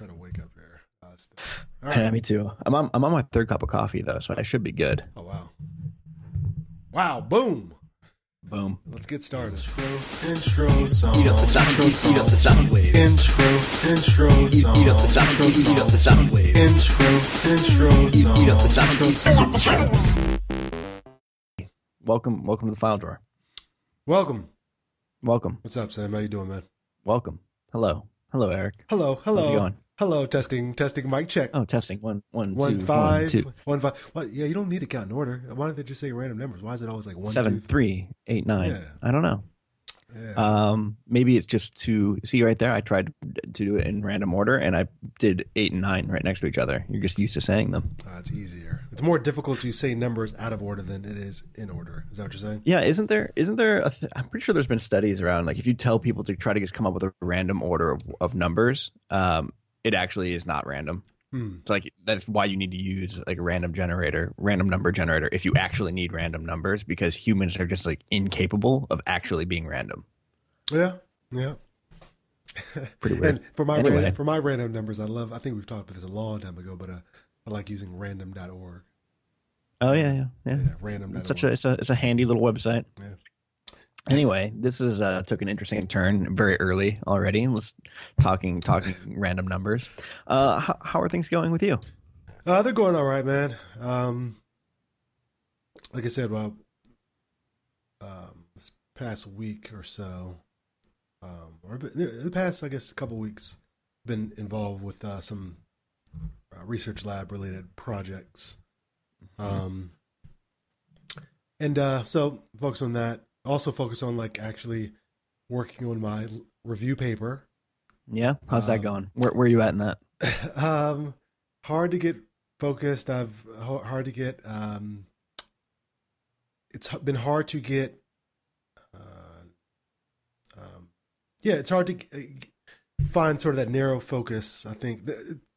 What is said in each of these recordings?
try to wake up here. Uh, st- all Yeah, me too. I'm on, I'm on my third cup of coffee though, so I should be good. Oh wow. Wow! Boom. Boom. Let's get started. Intro song. Eat up the sound. Intro Eat, song. eat up the sound wave. Intro, intro song. eat up the sound. Intro Eat, eat up the song. sound wave. Intro, intro song. eat up the sound. Intro Eat, song. eat up the sound wave. Welcome, welcome to the file drawer. Welcome. Welcome, What's up, Sam? How you doing, man? welcome. Hello, hello, Eric. Hello. Hello. How's it going? Hello. Testing. Testing. Mic check. Oh, testing. One, one, One two, five. one, two, One five. What? Yeah, you don't need to count in order. Why don't they just say random numbers? Why is it always like one, seven, two, three, eight, nine. Yeah. I don't know. Yeah. Um, maybe it's just to see right there. I tried to do it in random order, and I did eight and nine right next to each other. You're just used to saying them. Uh, it's easier. It's more difficult to say numbers out of order than it is in order. Is that what you're saying? Yeah, isn't there? Isn't there? A th- I'm pretty sure there's been studies around like if you tell people to try to just come up with a random order of, of numbers, um, it actually is not random. Hmm. So like that's why you need to use like a random generator, random number generator, if you actually need random numbers, because humans are just like incapable of actually being random. Yeah. Yeah. Pretty weird. And for my Anyway. random, for my random numbers, I love. I think we've talked about this a long time ago, but uh, I like using random.org. Oh yeah, yeah, yeah. Yeah, random. It's such a it's a it's a handy little website. Yeah. Anyway, this is uh, took an interesting turn very early already. Let's talking talking random numbers. Uh, how, how are things going with you? Uh, they're going all right, man. Um, like I said, well, um, this past week or so, um, or the past, I guess, a couple weeks, been involved with uh, some uh, research lab related projects. Um, and uh, so focus on that. Also focus on like actually working on my review paper. Yeah, how's that Um, going? Where where are you at in that? um, hard to get focused. I've hard to get. Um, it's been hard to get. Uh, um, yeah, it's hard to uh, find sort of that narrow focus. I think.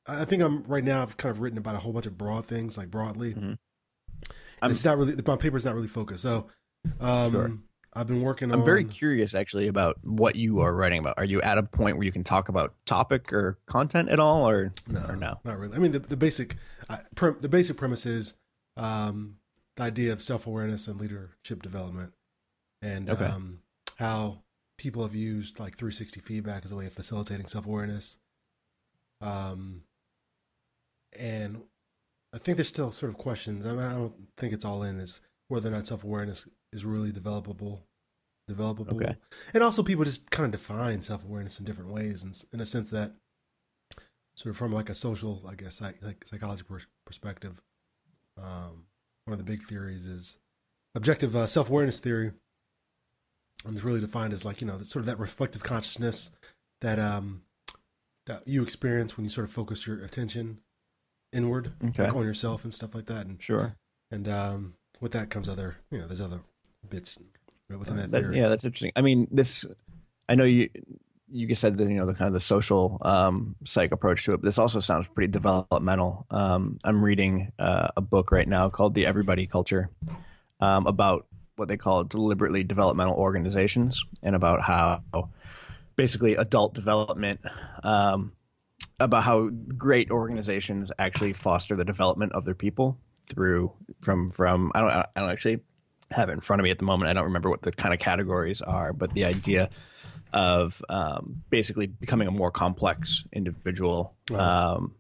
I think I'm right now. I've kind of written about a whole bunch of broad things, like broadly. Mhm. And it's not really my paper's not really focused. So, um, Sure. I've been working. On I'm on, very curious actually about what you are writing about. Are you at a point where you can talk about topic or content at all, or No, or no? not really. I mean, the, the basic, uh, pre- the basic premise is um, the idea of self awareness and leadership development, and Okay. um, how people have used like 360 feedback as a way of facilitating self awareness. Um, and I think there's still sort of questions. I mean, I don't think it's all in is whether or not self awareness is really developable, developable, Okay. and also people just kind of define self awareness in different ways, and in a sense that sort of from like a social, I guess, like psychology pers- perspective. Um, one of the big theories is objective uh, self awareness theory, and it's really defined as like you know sort of that reflective consciousness that um that you experience when you sort of focus your attention inward Okay. like on yourself and stuff like that, and Sure. and um with that comes other you know there's other bits within that That- yeah, that's interesting. I mean, this. I know you. You just said that you know the kind of the social um, psych approach to it. But this also sounds pretty developmental. Um, I'm reading uh, a book right now called The Everybody Culture um, about what they call deliberately developmental organizations and about how basically adult development um, about how great organizations actually foster the development of their people through from from I don't I don't actually have it in front of me at the moment. I don't remember what the kind of categories are, but the idea of um, basically becoming a more complex individual um,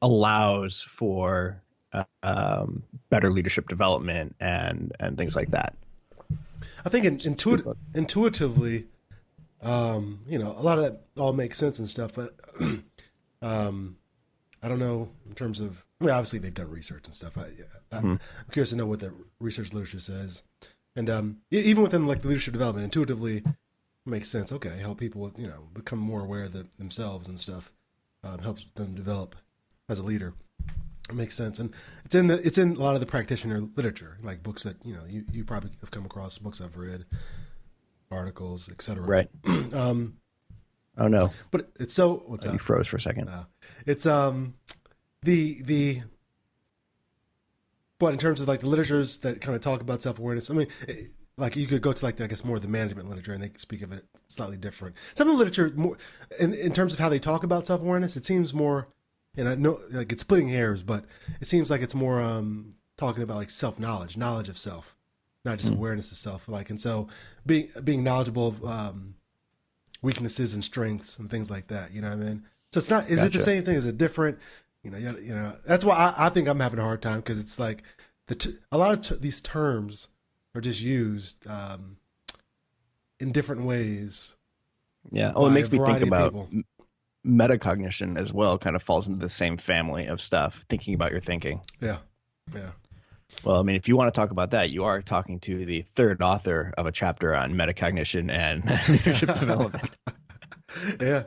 allows for uh, um, better leadership development and and things like that. I think in, intuit- intuitively, um, you know, a lot of that all makes sense and stuff, but um, I don't know in terms of. I mean, obviously they've done research and stuff. I, I, I'm curious to know what the research literature says, and um, even within like the leadership development, intuitively makes sense. Okay, help people, you know, become more aware of the, themselves and stuff. Um, helps them develop as a leader. It makes sense, and it's in the it's in a lot of the practitioner literature, like books that you know you, you probably have come across, books I've read, articles, etc. Right. Um, Oh no, but it's so what's you that? froze for a second. Uh, it's um the the but in terms of like the literatures that kind of talk about self awareness, I mean, it, like you could go to like I guess more of the management literature and they speak of it slightly different. Some of the literature more in in terms of how they talk about self awareness, it seems more and I know like it's splitting hairs, but it seems like it's more um talking about like self knowledge, knowledge of self, not just awareness of self. Like and so being being knowledgeable of um weaknesses and strengths and things like that. You know what I mean? So it's not. Is it the same thing? Is it different? You know. You, know. That's why I, I think I'm having a hard time because it's like the t- a lot of t- these terms are just used um, in different ways. Yeah. Oh, it makes me think about people. metacognition as well. Kind of falls into the same family of stuff. Thinking about your thinking. Yeah. Yeah. Well, I mean, if you want to talk about that, you are talking to the third author of a chapter on metacognition and leadership development. yeah.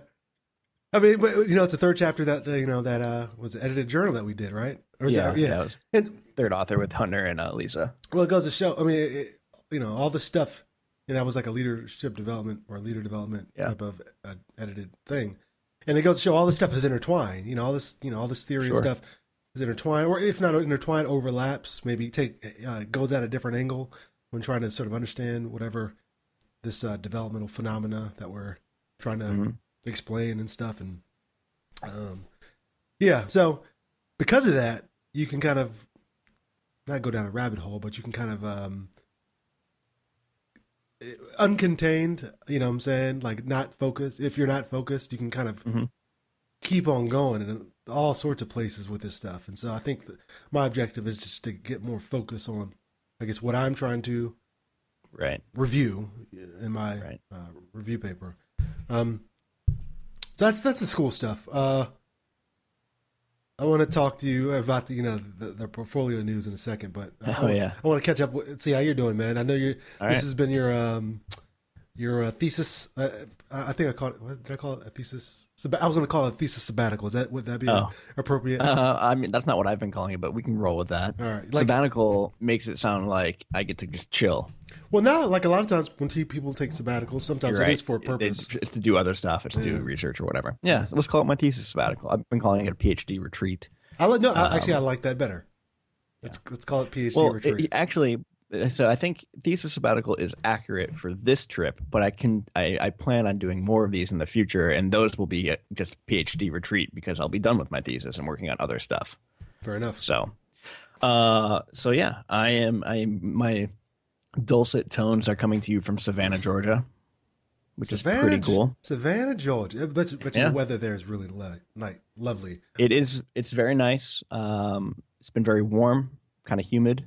I mean, but you know, it's a third chapter that you know that uh, was the edited journal that we did, right? Or is Yeah, that, yeah. was- And Third author with Hunter and uh, Lisa. Well, it goes to show. I mean, it, you know, all the stuff. And that was like a leadership development or leader development Yeah. type of uh, edited thing. And it goes to show all this stuff is intertwined. You know, all this, you know, all this theory and stuff is intertwined, or if not intertwined, overlaps. Maybe take uh, goes at a different angle when trying to sort of understand whatever this uh, developmental phenomena that we're trying to Mhm. Explain and stuff. And um, yeah, so because of that, you can kind of not go down a rabbit hole, but you can kind of um uncontained, you know what I'm saying? Like not focused. If you're not focused, you can kind of Mhm. keep on going in all sorts of places with this stuff. And so I think my objective is just to get more focus on I guess what I'm trying to Right. review in my Right. uh, review paper. Um, so that's that's the school stuff. Uh, I want to talk to you about the you know the, the portfolio news in a second, but I, Oh, yeah. I want to catch up with see how you're doing, man. I know you. All this right. has been your um your uh, thesis. Uh, I I think I called it. What did I call it? A thesis. I was going to call it a thesis sabbatical. Is that would that be Oh. appropriate? Uh, I mean, that's not what I've been calling it, but we can roll with that. All right. Like, Sabbatical makes it sound like I get to just chill. well, now like a lot of times when people take sabbaticals, sometimes right. is for a purpose. It's, it's to do other stuff. It's to do research or whatever. Yeah, so let's call it my thesis sabbatical. I've been calling it a PhD retreat. I like no. I, actually, I like that better. Let's let's call it PhD Um, Well, retreat. it- actually, so I think thesis sabbatical is accurate for this trip, but I can I, I plan on doing more of these in the future, and those will be uh, just PhD retreat because I'll be done with my thesis and working on other stuff. Fair enough. So, uh, so yeah, I am. I am, my dulcet tones are coming to you from Savannah, Georgia, which is pretty cool. Savannah, Georgia. But, but Yeah. the weather there is really li- like lovely. It is. It's very nice. Um, it's been very warm, kind of humid,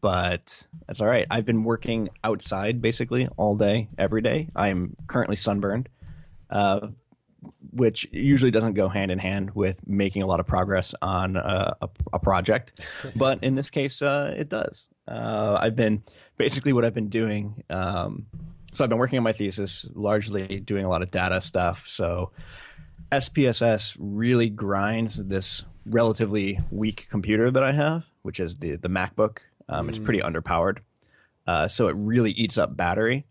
but that's all right. I've been working outside basically all day, every day. I am currently sunburned, uh, which usually doesn't go hand in hand with making a lot of progress on a, a, a project, but in this case, uh, it does. Uh, I've been basically what I've been doing. Um, so I've been working on my thesis, largely doing a lot of data stuff. So SPSS really grinds this relatively weak computer that I have, which is the the MacBook. Um, It's pretty underpowered, uh, so it really eats up battery.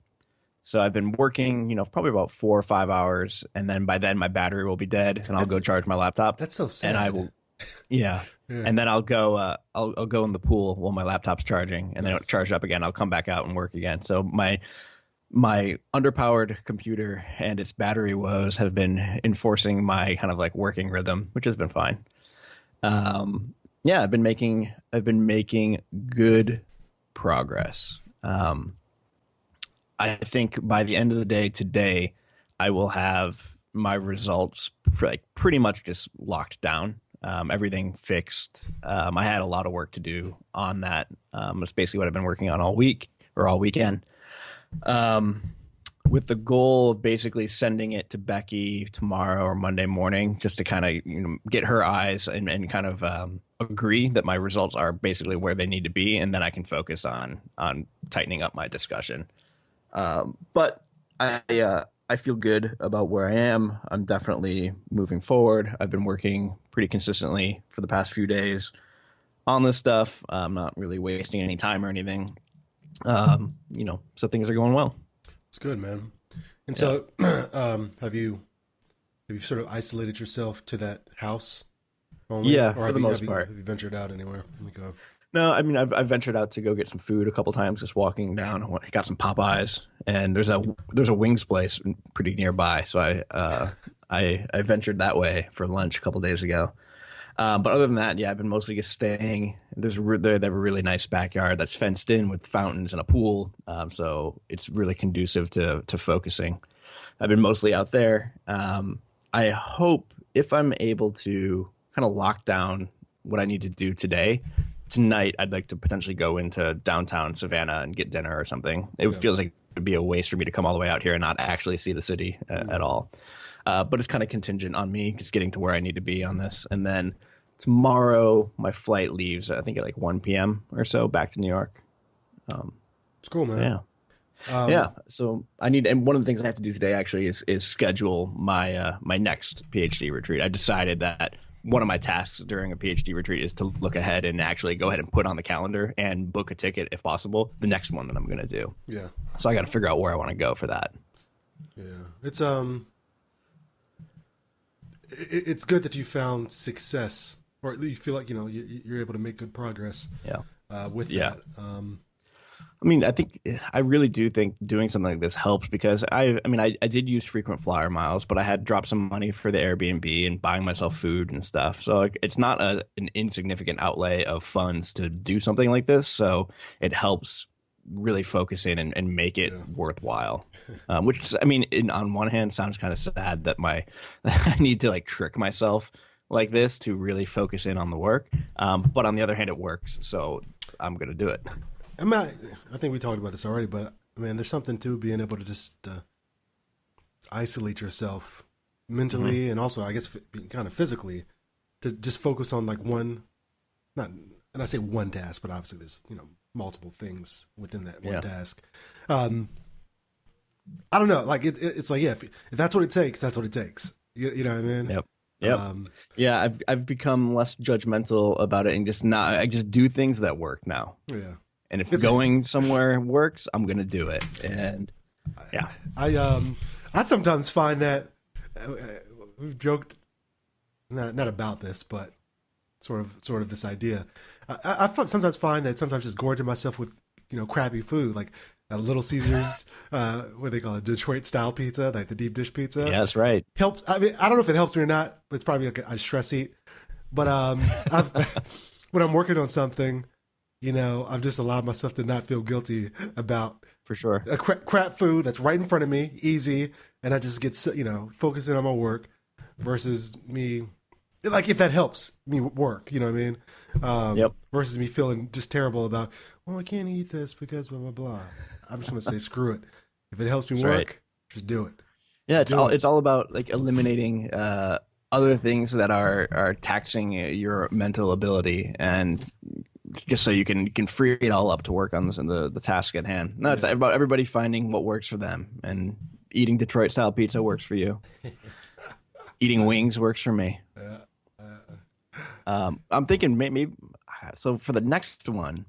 So I've been working, you know, probably about four or five hours, and then by then my battery will be dead, and I'll go charge my laptop. That's so sad. and I will, yeah. Yeah. And then I'll go, uh, I'll, I'll go in the pool while my laptop's charging, and then it'll charge up again. I'll come back out and work again. So my my underpowered computer and its battery woes have been enforcing my kind of like working rhythm, which has been fine. Um, yeah, I've been making I've been making good progress. Um, I think by the end of the day today, I will have my results like pretty much just locked down. Um, everything fixed. Um, I had a lot of work to do on that. Um, that's basically what I've been working on all week or all weekend um, with the goal of basically sending it to Becky tomorrow or Monday morning, just to kind of you know get her eyes and, and kind of um, agree that my results are basically where they need to be, and then I can focus on on tightening up my discussion. Um, but I uh, I feel good about where I am. I'm definitely moving forward. I've been working pretty consistently for the past few days on this stuff. I'm not really wasting any time or anything. Um, you know, so things are going well. It's good, man. And so, um, have you have you sort of isolated yourself to that house? Only? Yeah, or for the you, most have you- part. have you ventured out anywhere? Uh, No, I mean I've, I've ventured out to go get some food a couple times, just walking down. I got some Popeyes, and there's a there's a wings place pretty nearby, so I uh, I I ventured that way for lunch a couple days ago. Uh, but other than that, yeah, I've been mostly just staying. There's a, re- they have a really nice backyard that's fenced in with fountains and a pool, um, so it's really conducive to to focusing. I've been mostly out there. Um, I hope if I'm able to kind of lock down what I need to do today, tonight I'd like to potentially go into downtown Savannah and get dinner or something. It Yeah. feels like it would be a waste for me to come all the way out here and not actually see the city uh, Mm-hmm. at all. Uh, but it's kind of contingent on me just getting to where I need to be on this. And then tomorrow my flight leaves, I think at like 1 p.m. or so back to New York. It's cool, man. Yeah. Um, yeah. So I need, and one of the things I have to do today actually is is schedule my uh, my next PhD retreat. I decided that one of my tasks during a PhD retreat is to look ahead and actually go ahead and put on the calendar and book a ticket if possible. The next one that I'm going to do. Yeah. So I got to figure out where I want to go for that. Yeah, it's um, it, it's good that you found success, or you feel like you know you, you're able to make good progress Yeah. uh, with Yeah. that. Um, I mean, I think I really do think doing something like this helps because I, I mean, I, I did use frequent flyer miles, but I had dropped some money for the Airbnb and buying myself food and stuff. So like, it's not a, an insignificant outlay of funds to do something like this. So it helps really focus in and, and make it Yeah. worthwhile. Um, which is- I mean, in, on one hand, sounds kind of sad that my I need to like trick myself like this to really focus in on the work. Um, but on the other hand, it works. So I'm gonna do it. I mean, I, I think we talked about this already, but I mean, there's something to being able to just uh, isolate yourself mentally Mm-hmm. and also, I guess, kind of physically to just focus on like one, not, and I say one task, but obviously there's you know multiple things within that one Yeah. task. Um, I don't know, like it, it, it's like yeah, if, if that's what it takes, that's what it takes. You, you know what I mean? Yep. Yep. Um, Yeah, I've I've become less judgmental about it and just not. I just do things that work now. yeah. And if It's- going somewhere works, I'm gonna do it. And yeah, I um I sometimes find that uh, we've joked not not about this, but sort of sort of this idea. I, I, I sometimes find that sometimes just gorging myself with you know crappy food like Little Caesars, uh, what do they call it, Detroit style pizza, like the deep dish pizza. yeah, that's right. helps. I mean, I don't know if it helps me or not, but it's probably like a, a stress eat. But um, I've, when I'm working on something, you know, I've just allowed myself to not feel guilty about For sure. a cra- crap food that's right in front of me, easy, and I just get so- you know focusing on my work versus me like if that helps me work, you know what I mean? Um, Yep. Versus me feeling just terrible about well I can't eat this because blah blah blah. I'm just gonna say screw it. If it helps me That's work, right. just do it. Yeah, it's Do all it. it's all about like eliminating uh, other things that are are taxing your mental ability and just so you can you can free it all up to work on this the the task at hand. No, it's about everybody finding what works for them and eating Detroit style pizza works for you. eating wings works for me. Um, I'm thinking maybe so for the next one,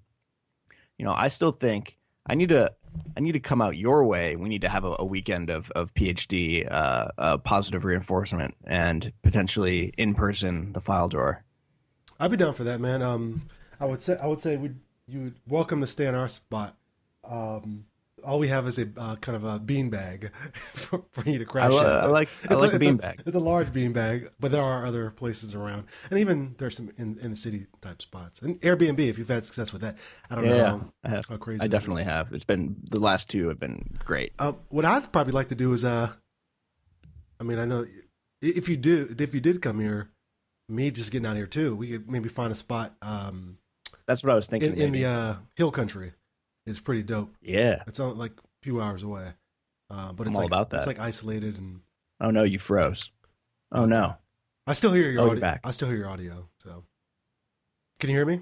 you know, I still think I need to I need to come out your way. We need to have a, a weekend of of PhD uh, uh, positive reinforcement and potentially in person the file drawer. I'd be down for that, man. Um, I would say I would say we you would welcome to stay in our spot. Um, all we have is a uh, kind of a bean bag for, for you to crash in. I like I It's like a, a beanbag. It's a large bean bag, but there are other places around, and even there's some in, in the city type spots. And Airbnb, if you've had success with that, I don't Yeah, know yeah, how, I have. how crazy. I definitely have. It's been the last two have been great. Uh, what I'd probably like to do is, uh, I mean, I know if you do, if you did come here, me just getting out here too, we could maybe find a spot um, That's what I was thinking. in, in the uh, hill country. is pretty dope. yeah. It's like a few hours away, uh, but I'm it's all like about that. it's like isolated, and Oh no, you froze. Oh no. I still hear your Oh, audio. back. I still hear your audio. So, can you hear me?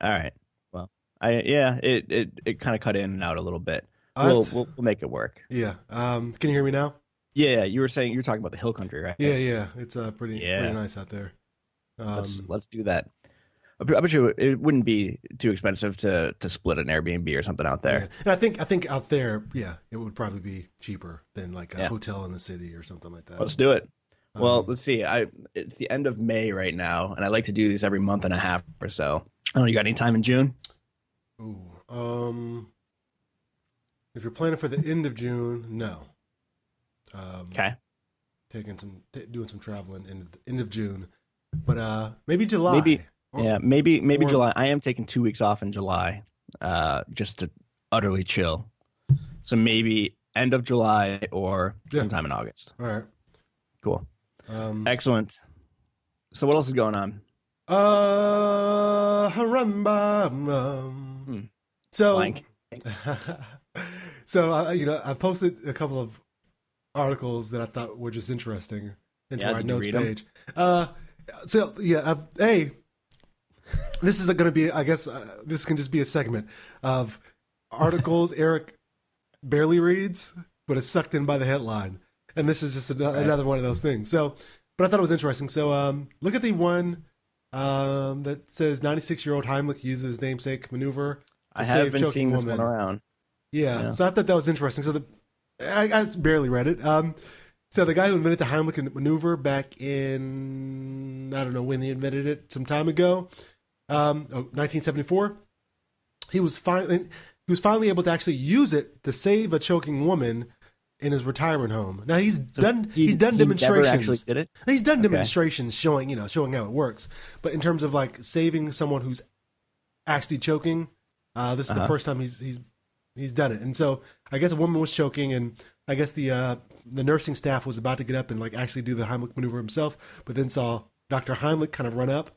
All right. Well, I yeah, it it, it kind of cut in and out a little bit. Uh, we'll, we'll we'll make it work. yeah. Um, can you hear me now? Yeah, you were saying you were talking about the hill country, right? Yeah, yeah. It's uh, pretty Yeah. pretty nice out there. Um, let's let's do that. I bet you it wouldn't be too expensive to to split an Airbnb or something out yeah. there. And I think I think out there, yeah, it would probably be cheaper than like a Yeah. hotel in the city or something like that. Let's do it. Well, Um, let's see. I it's the end of May right now, and I like to do these every month and a half or so. Oh. You got any time in June? ooh, um, if you're planning for the end of June, no. Um, Okay. taking some t- doing some traveling in the end of June, but uh maybe July. Maybe- Or- Yeah, maybe maybe or- July. I am taking two weeks off in July, uh, just to utterly chill. So maybe end of July or Yeah. sometime in August. All right. Cool. Um, Excellent. So what else is going on? uh, haramba, um, Hmm. so so uh, you know, I posted a couple of articles that I thought were just interesting into Yeah, our notes page. Uh, so yeah, I've, hey, this is going to be, I guess, uh, this can just be a segment of articles Eric barely reads, but is sucked in by the headline, and this is just an- another one of those things. So, but I thought it was interesting. So, um, look at the one. Um, that says 96 year old Heimlich uses namesake maneuver. to I save have been choking seeing this woman. one around. Yeah, Yeah. so I thought that was interesting. So the I, I barely read it. Um, so the guy who invented the Heimlich maneuver back in I don't know when he invented it, some time ago, um, oh, 1974. He was finally he was finally able to actually use it to save a choking woman in his retirement home. Now he's done He- he's done he demonstrations. Did it. He's done Okay. demonstrations showing, you know, showing how it works. But in terms of like saving someone who's actually choking, uh, this is the Uh-huh. first time he's he's he's done it. And so I guess a woman was choking, and I guess the uh, the nursing staff was about to get up and like actually do the Heimlich maneuver himself, but then saw Doctor Heimlich kind of run up,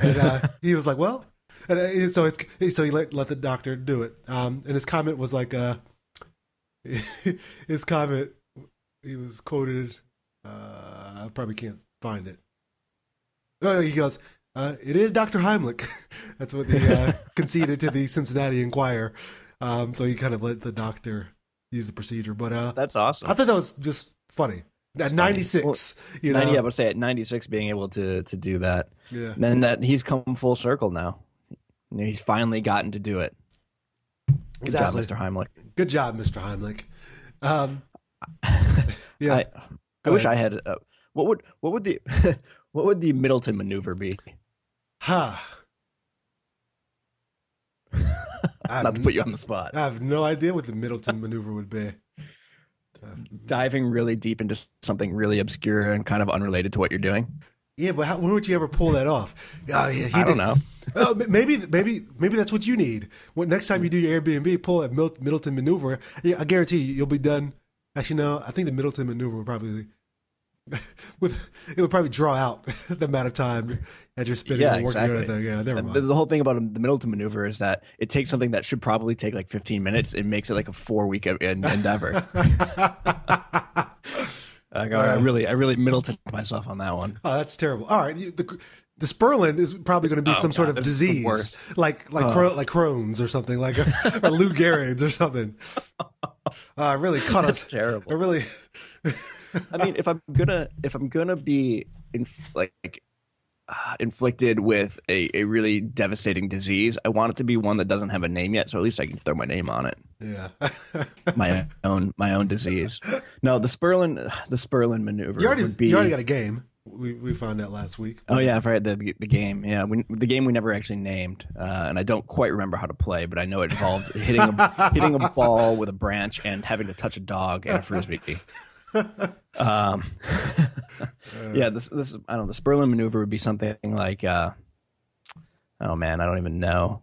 and uh, he was like, "Well," and uh, so it's so he let let the doctor do it. Um, and his comment was like, uh, his comment he was quoted. Uh, I probably can't find it. Oh, he goes, uh, "It is Doctor Heimlich." That's what he uh, conceded to the Cincinnati Enquirer. Um, so he kind of let the doctor use the procedure. But uh, That's awesome. I thought that was just funny. At funny. 96, you know, 90, I would say at 96 being able to to do that. yeah. And that he's come full circle now. You know, he's finally gotten to do it. Good Exactly. job, Mr. Heimlich. Good job, Mr. Heimlich. Um, yeah, I, I wish. I had. Uh, what would what would the what would the Middleton maneuver be? ha. I Not to put you on the spot. I have no idea what the Middleton maneuver would be. Diving really deep into something really obscure and kind of unrelated to what you're doing. Yeah, but how, when would you ever pull that off? Uh, yeah, I did- don't know. M- maybe, maybe, maybe that's what you need. When next time you do your Airbnb, pull a Middleton maneuver. Yeah, I guarantee you, you'll be done. Actually, no, I think the Middleton maneuver would probably, with it would probably draw out the amount of time that you're spending Yeah, exactly. on it. There. Yeah, never mind. The, the whole thing about the Middleton maneuver is that it takes something that should probably take like 15 minutes. It makes it like a four week endeavor. Like, I really, I really Middleton myself on that one. Oh, that's terrible. All right, the the Sperlin is probably going to be Oh, some sort of this is the disease, like like like Crohn's or something, like a, or Lou Gehrig's or something. Uh, really cut That's it. terrible. I really. I mean, if I'm gonna, if I'm gonna be inf- like uh, inflicted with a, a really devastating disease, I want it to be one that doesn't have a name yet, so at least I can throw my name on it. Yeah. My own, my own disease. No, the Sperlin, the Sperlin maneuver you already be. you already got a game. We we found that last week. Oh yeah, right. The the game, yeah, we, the game we never actually named, uh, and I don't quite remember how to play, but I know it involved hitting a, hitting a ball with a branch and having to touch a dog and a frisbee. Um, yeah, this this I don't know. The Sperlin maneuver would be something like, uh, oh man, I don't even know.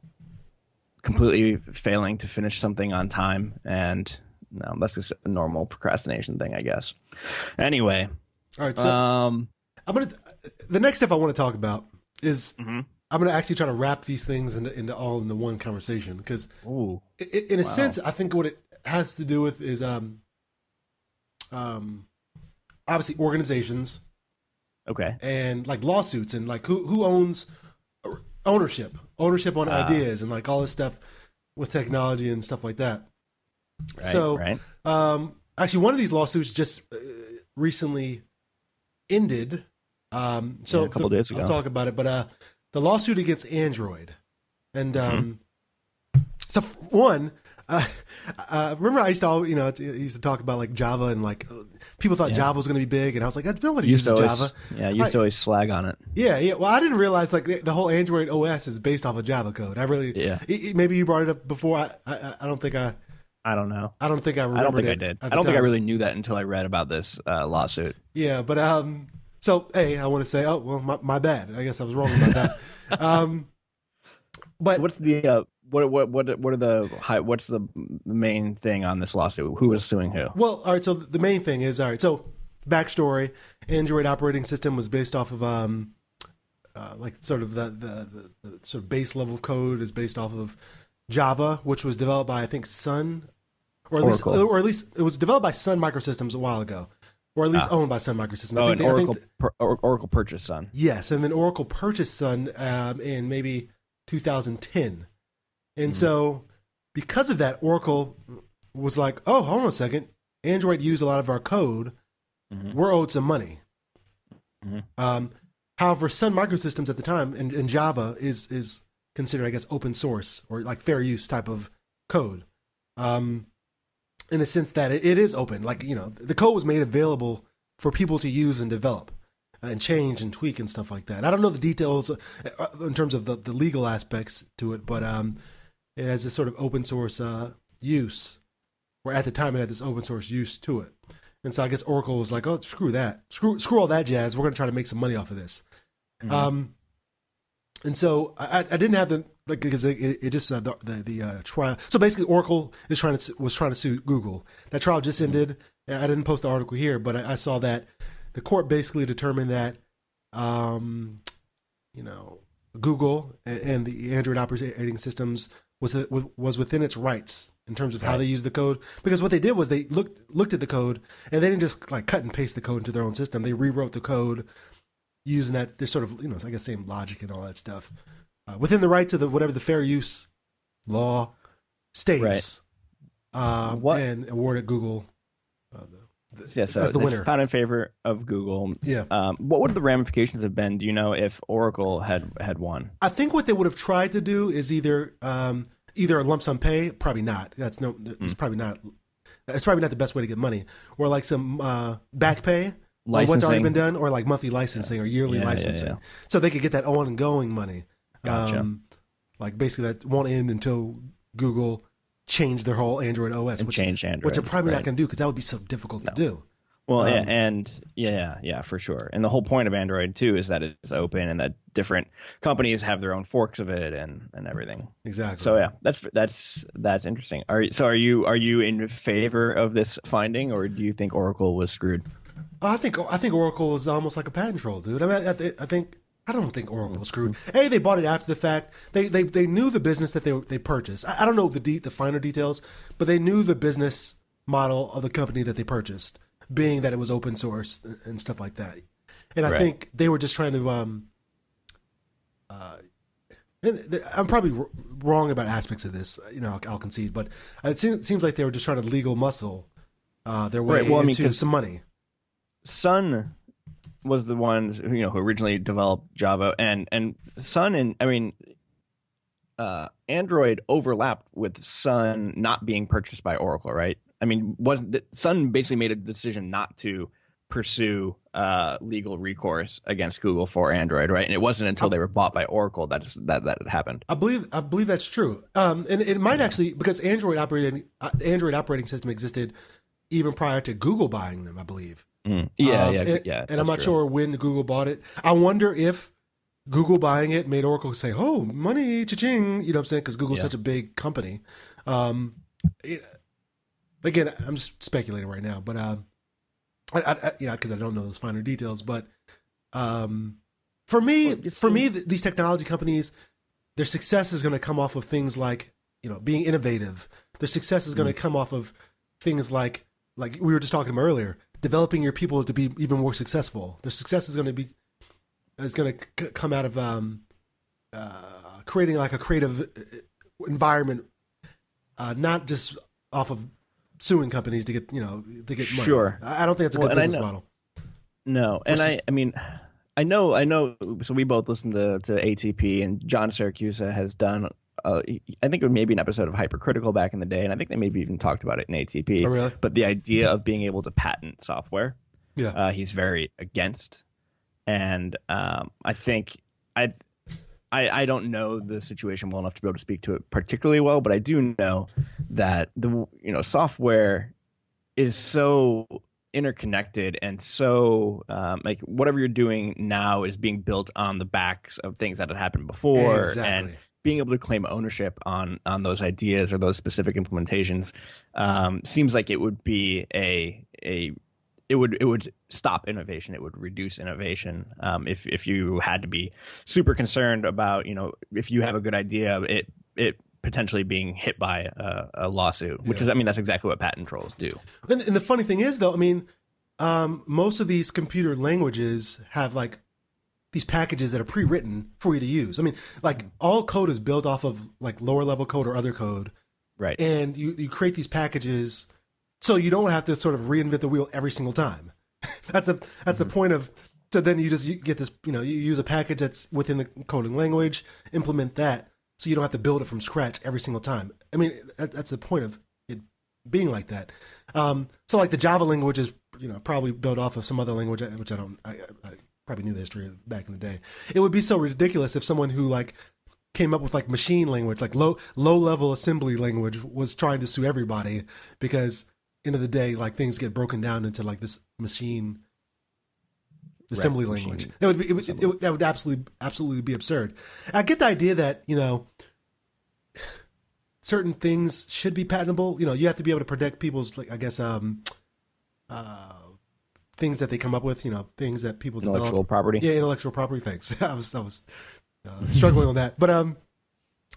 Completely failing to finish something on time, and no, that's just a normal procrastination thing, I guess. Anyway, All right, so um, I'm gonna. The next step I want to talk about is Mhm. I'm gonna actually try to wrap these things into, into all into one conversation because ooh, i- i- in a sense, I think what it has to do with is um um obviously organizations okay. and like lawsuits and like who who owns ownership ownership on Ah. ideas and like all this stuff with technology and stuff like that. Right, so right. um, actually, one of these lawsuits just uh, recently ended. Um, so Yeah, a couple days ago. I'll talk about it, but uh, the lawsuit against Android, and um, Mm-hmm. so one, Uh, uh, remember, I used to, all, you know, I used to talk about like Java and like people thought Yeah. Java was going to be big, and I was like, nobody used uses to always, Java. yeah, you used to always slag on it. Yeah, yeah. Well, I didn't realize like the, whole Android OS is based off of Java code. I really, Yeah. it- it- maybe you brought it up before. I, I, I don't think I, I don't know. I don't think I I don't remembered think I did. I don't think I really knew that until I read about this uh, lawsuit. Yeah, but um, so hey, I want to say, oh well, my, my bad. I guess I was wrong about that. um, but What's the uh, what what what what are the hi- what's the main thing on this lawsuit? Who is suing who? Well, all right. So the main thing is all right. So backstory: Android operating system was based off of um, uh, like sort of the, the the the sort of base level code is based off of Java, which was developed by I think Sun, or at least or at least it was developed by Sun Microsystems a while ago, or at least Ah. owned by Sun Microsystems. I Oh, think and they- I think Oracle Or- Oracle purchased Sun. Yes, and then Oracle purchased Sun um, in maybe 2010, and so because of that, Oracle was like, "Oh, hold on a second, Android used a lot of our code. Mhm. We're owed some money." Mhm. Um, however, Sun Microsystems at the time and, and Java is is considered, I guess, open source or like fair use type of code. Um, in the sense that it, it is open, like you know, the code was made available for people to use and develop and change and tweak and stuff like that. I don't know the details uh, in terms of the, the legal aspects to it, but um, it has this sort of open source uh, use, where at the time it had this open source use to it. And so I guess Oracle was like, "Oh, screw that, screw screw all that jazz. We're going to try to make some money off of this." Um, and so I, I didn't have the like because it, it just uh, the the, the uh, trial. So basically, Oracle is trying to was trying to sue Google. That trial just ended. I didn't post the article here, but I, I saw that the court basically determined that, um, you know, Google and, and the Android operating systems was was within its rights in terms of how Right. they used the code. Because what they did was they looked looked at the code and they didn't just like cut and paste the code into their own system. They rewrote the code using that their sort of you know I guess same logic and all that stuff uh, within the rights of the whatever the fair use law states. Uh, What- and awarded Google yeah, so as the winner. found in favor of Google. Yeah. Um, what would the ramifications have been? Do you know if Oracle had had won? I think what they would have tried to do is either um, either a lump sum pay, probably not. That's no, it's probably not. It's probably not the best way to get money, or like some uh, back pay, on what's already been done, or like monthly licensing or yearly Yeah, yeah, licensing, yeah. so they could get that ongoing money. Gotcha. like basically that won't end until Google changed their whole Android OS, And which, change Android, which they're probably right. not going to do because that would be so difficult to do. Well, yeah, Um, and yeah, yeah, for sure. And the whole point of Android too is that it's open and that different companies have their own forks of it and and everything. Exactly. So yeah, that's that's that's interesting. Are so are you are you in favor of this finding, or do you think Oracle was screwed? I think I think Oracle is almost like a patent troll, dude. I mean, I, th- I think I don't think Oracle was screwed. Hey, they bought it after the fact. They they, they knew the business that they they purchased. I, I don't know the de- the finer details, but they knew the business model of the company that they purchased, being that it was open source and stuff like that. And I Right. think they were just trying to. Um, uh, I'm probably wrong about aspects of this. You know, I'll, I'll concede, but it seems, seems like they were just trying to legal muscle uh, their way Right, well, I mean, some money. Sun was the ones who, you know who originally developed Java, and and Sun and I mean, uh, Android overlapped with Sun not being purchased by Oracle, right? I mean, the- Sun basically made a decision not to pursue uh, legal recourse against Google for Android, right? And it wasn't until they were bought by Oracle that is, that that happened. I believe I believe that's true. Um, and it might actually because Android operating uh, Android operating system existed even prior to Google buying them. I believe. Mm. Yeah, Um, yeah, and, yeah. And I'm not true. sure when Google bought it. I wonder if Google buying it made Oracle say, "Oh, money, cha-ching," you know what I'm saying? Because Google's Yeah. such a big company. Um, it- again, I'm just speculating right now, but um, I, I, you know, because I don't know those finer details, but um, for me, Well, for me, th- these technology companies, their success is going to come off of things like you know being innovative. Their success is going Mm. to come off of things like like we were just talking about earlier, developing your people to be even more successful. Their success is going to be is going to c- come out of um, uh, creating like a creative uh, environment, uh, not just off of suing companies to get you know to get money. Sure. I don't think it's a Well, good business model. No, and I, I mean, I know, I know. So we both listen to to ATP, and John Siracusa has done uh, I think it was maybe an episode of Hypercritical back in the day, and I think they maybe even talked about it in ATP. Oh, really? But the idea of being able to patent software, Yeah. uh, he's very against, and um, I think I, I I don't know the situation well enough to be able to speak to it particularly well, but I do know that the you know software is so interconnected and so um, like whatever you're doing now is being built on the backs of things that had happened before and exactly. Being able to claim ownership on on those ideas or those specific implementations um, seems like it would be a a it would it would stop innovation. It would reduce innovation. Um, if if you had to be super concerned about you know if you have a good idea, it it potentially being hit by a, a lawsuit, which Yeah. is I mean that's exactly what patent trolls do. And, and the funny thing is, though, I mean, um, most of these computer languages have like these packages that are pre-written for you to use. I mean, like all code is built off of like lower level code or other code, Right. and you you create these packages so you don't have to sort of reinvent the wheel every single time. that's a that's the point of. So then you just you get this, you know, you use a package that's within the coding language, implement that, so you don't have to build it from scratch every single time. I mean, that, that's the point of it being like that. Um, so like the Java language is, you know, probably built off of some other language, which I don't, I, I probably knew the history back in the day. It would be so ridiculous if someone who like came up with like machine language, like low low level assembly language, was trying to sue everybody because end of the day, like things get broken down into like this machine assembly Right, language. machine That would be it would, it would, that would absolutely absolutely be absurd. I get the idea that you know certain things should be patentable. You know, you have to be able to protect people's like I guess um uh things that they come up with. You know, things that people Intellectual develop. property. Yeah, intellectual property things. I was I was uh, struggling on that, but um,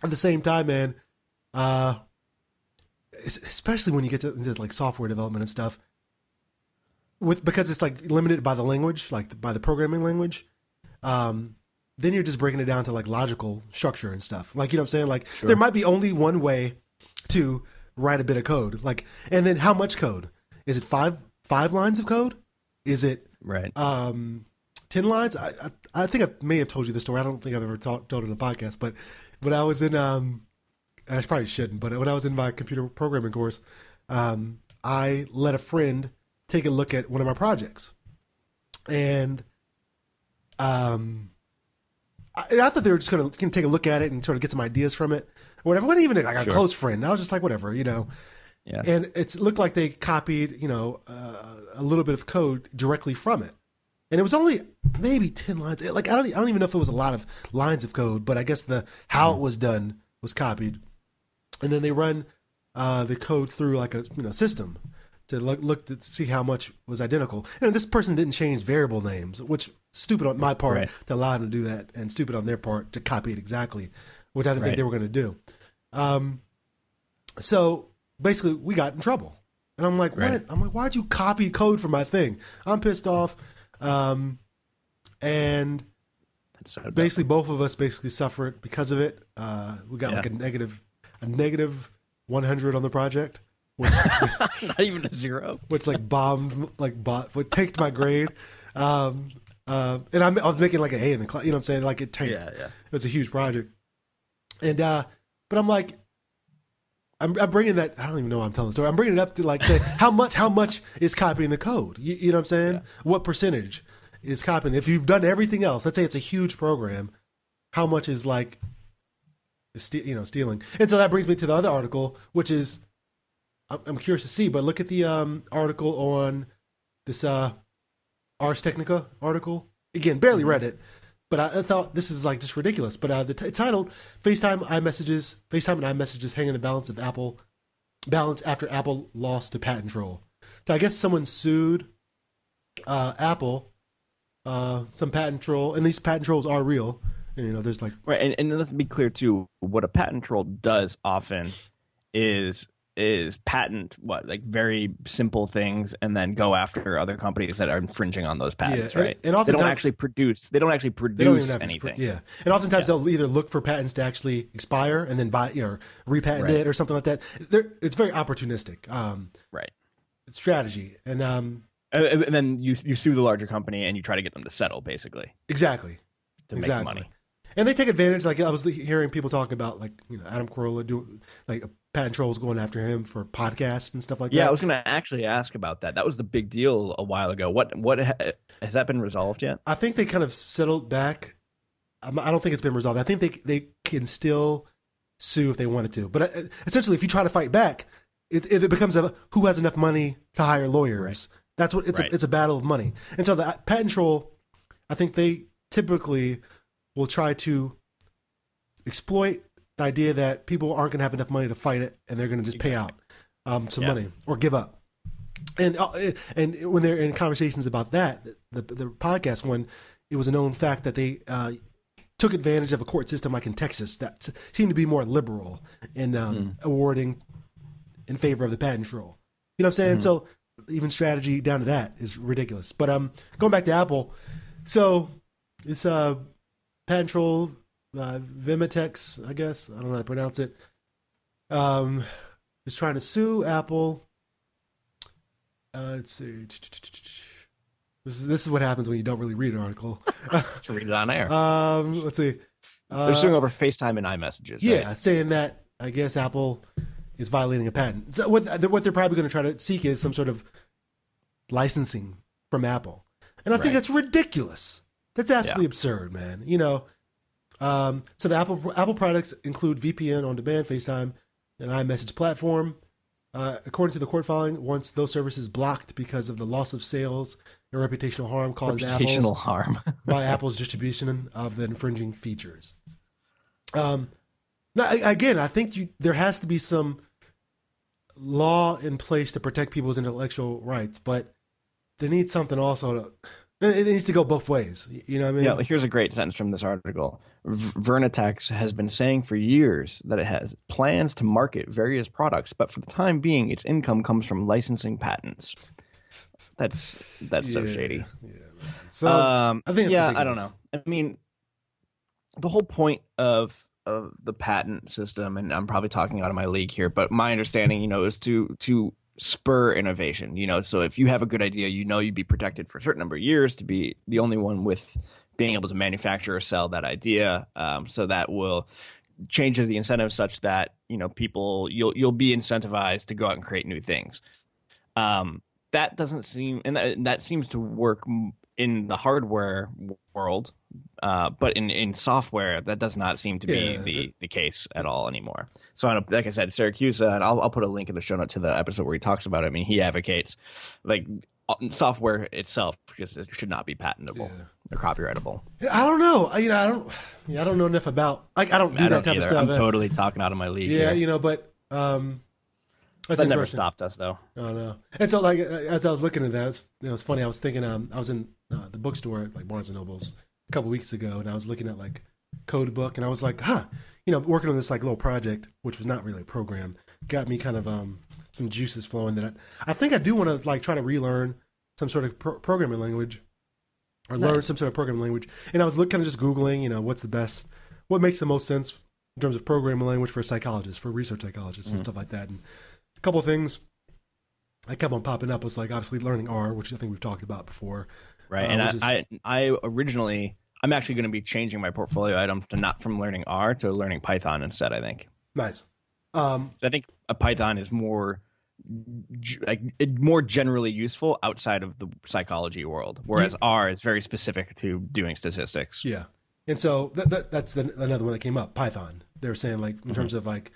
at the same time, man, uh, especially when you get to into like software development and stuff, with because it's like limited by the language, like by the programming language, um, then you're just breaking it down to like logical structure and stuff. Like you know what I'm saying? Like there might be only one way to write a bit of code. Like, and then how much code? Is it five five lines of code? Is it Right. um, ten lines. I, I I think I may have told you this story. I don't think I've ever talk, told it on a podcast. But when I was in, um, and I probably shouldn't, but when I was in my computer programming course, um, I let a friend take a look at one of my projects, and um, I, I thought they were just going to take a look at it and sort of get some ideas from it, or whatever. It wasn't even like a Sure. close friend. I was just like, whatever, you know yeah. and it looked like they copied you know uh, a little bit of code directly from it. And it was only maybe 10 lines. It- like I don't, I don't even know if it was a lot of lines of code but i guess the how it was done was copied. And then they run uh, the code through like a you know system to look, look to see how much was identical. And this person didn't change variable names which stupid on my part Right. to allow them to do that and stupid on their part to copy it exactly which i didn't think they were going to do. Um, so basically we got in trouble and i'm like what Right. i'm like why'd you copy code for my thing i'm pissed off um, and That's so dumb. basically both of us basically suffered because of it uh, we got like a negative a negative 100 on the project which not even a zero. which like bombed like bot what tanked my grade um, uh, and I'm, i was making like a a in the class you know what i'm saying like it tanked Yeah, yeah. it was a huge project. And uh but I'm like I'm, I'm bringing that I don't even know why I'm telling the story. I'm bringing it up to like say how much how much is copying the code? You, you know what I'm saying? What percentage is copying? If you've done everything else, let's say it's a huge program, how much is like you know stealing? And so that brings me to the other article, which is I'm, I'm curious to see. But look at the um article on this uh Ars Technica article. Again, barely read it, but I, thought this is like just ridiculous. But uh, the t- titled FaceTime iMessages, FaceTime and iMessages hang in the balance of Apple balance after Apple lost to patent troll. So I guess someone sued uh, Apple, uh, some patent troll, and these patent trolls are real. And you know, there's like Right, and, and let's be clear too. What a patent troll does often is is patent what like very simple things, and then go after other companies that are infringing on those patents. and- right, and they don't actually produce. They don't actually don't produce to- anything. yeah, and oftentimes they'll either look for patents to actually expire and then buy, you know, repatent Right. it or something like that. They're, it's very opportunistic. Um, Right. it's strategy, and um, And, and then you you sue the larger company and you try to get them to settle, basically, exactly. to Exactly. make money. and they take advantage. Like I was hearing people talk about, like you know, Adam Carolla doing like patent trolls going after him for podcasts and stuff like Yeah, that. Yeah, I was going to actually ask about that. That was the big deal a while ago. What what has that been resolved yet? I think they kind of settled back. I'm- don't think it's been resolved. I think they they can still sue if they wanted to, but uh, essentially, if you try to fight back, it it becomes a who has enough money to hire lawyers. That's what it's. Right. A, it's a battle of money, and so the patent troll, I think they typically will try to exploit the idea that people aren't going to have enough money to fight it, and they're going to just pay out um, some Yeah. money or give up. And uh, and when they're in conversations about that, the the podcast one, it was a known fact that they uh, took advantage of a court system like in Texas that seemed to be more liberal in um, awarding in favor of the patent troll. You know what I'm saying? So even strategy down to that is ridiculous. But um, going back to Apple, so it's uh patent troll uh, Vimitex, I guess I don't know how to pronounce it, um, is trying to sue Apple. Uh, let's see. This is this is what happens when you don't really read an article. Let's read it on air. um, let's see. Uh, They're suing over FaceTime and iMessages. yeah, right? saying that I guess Apple is violating a patent. So what what they're probably going to try to seek is some sort of licensing from Apple, and I think that's ridiculous. That's absolutely absurd, man. You know, um, so the Apple Apple products include VPN on demand, FaceTime, and iMessage platform. Uh, according to the court filing, once those services blocked because of the loss of sales and reputational harm caused to Apple's harm. by Apple's distribution of the infringing features. Um, now again, I think you there has to be some law in place to protect people's intellectual rights, but there needs something also to. It needs to go both ways. You know what I mean? Yeah, here's a great sentence from this article. V- VirnetX has been saying for years that it has plans to market various products, but for the time being, its income comes from licensing patents. That's that's so shady. Yeah, man. So um, I think it's yeah, I don't know. I mean, the whole point of of the patent system, and I'm probably talking out of my league here, but my understanding, you know, is to to spur innovation. You know, so if you have a good idea, you know, you'd be protected for a certain number of years to be the only one with being able to manufacture or sell that idea. Um, so that will changes the incentive such that you know people you'll you'll be incentivized to go out and create new things. Um, that doesn't seem and that, that seems to work in the hardware world, uh, but in in software that does not seem to be Yeah, the the case at all anymore. So on a, like I said, Siracusa, and I'll I'll put a link in the show note to the episode where he talks about it. I mean, he advocates like uh, software itself just it should not be patentable or copyrightable. I don't know. I- You know, I don't. Yeah, I don't know enough about. Like, I don't do I that don't type either. of stuff. I'm Uh, totally talking out of my league. yeah, here. you know, but um, that's that never stopped us though. Oh no! And so, like, as I was looking at that, it's, you know, it's funny. I was thinking, um, I was in uh, the bookstore at like Barnes and Nobles a couple weeks ago, and I was looking at like code book, and I was like, huh, you know, working on this like little project, which was not really a program, got me kind of um some juices flowing. That I, I think I do want to like try to relearn some sort of pro- programming language, or learn some sort of programming language. And I was looking, kind of just googling, you know, what's the best, what makes the most sense in terms of programming language for psychologists, for research psychologists, and stuff like that. And couple of things that kept on popping up was like obviously learning R, which I think we've talked about before. Right. Uh, and I, is- I, I originally, I'm actually going to be changing my portfolio item to not from learning R to learning Python instead. I think. Nice. Um, I think a Python is more, like, more generally useful outside of the psychology world, whereas R is very specific to doing statistics. yeah. And so that, that that's the, another one that came up. Python. They were saying like in terms of like,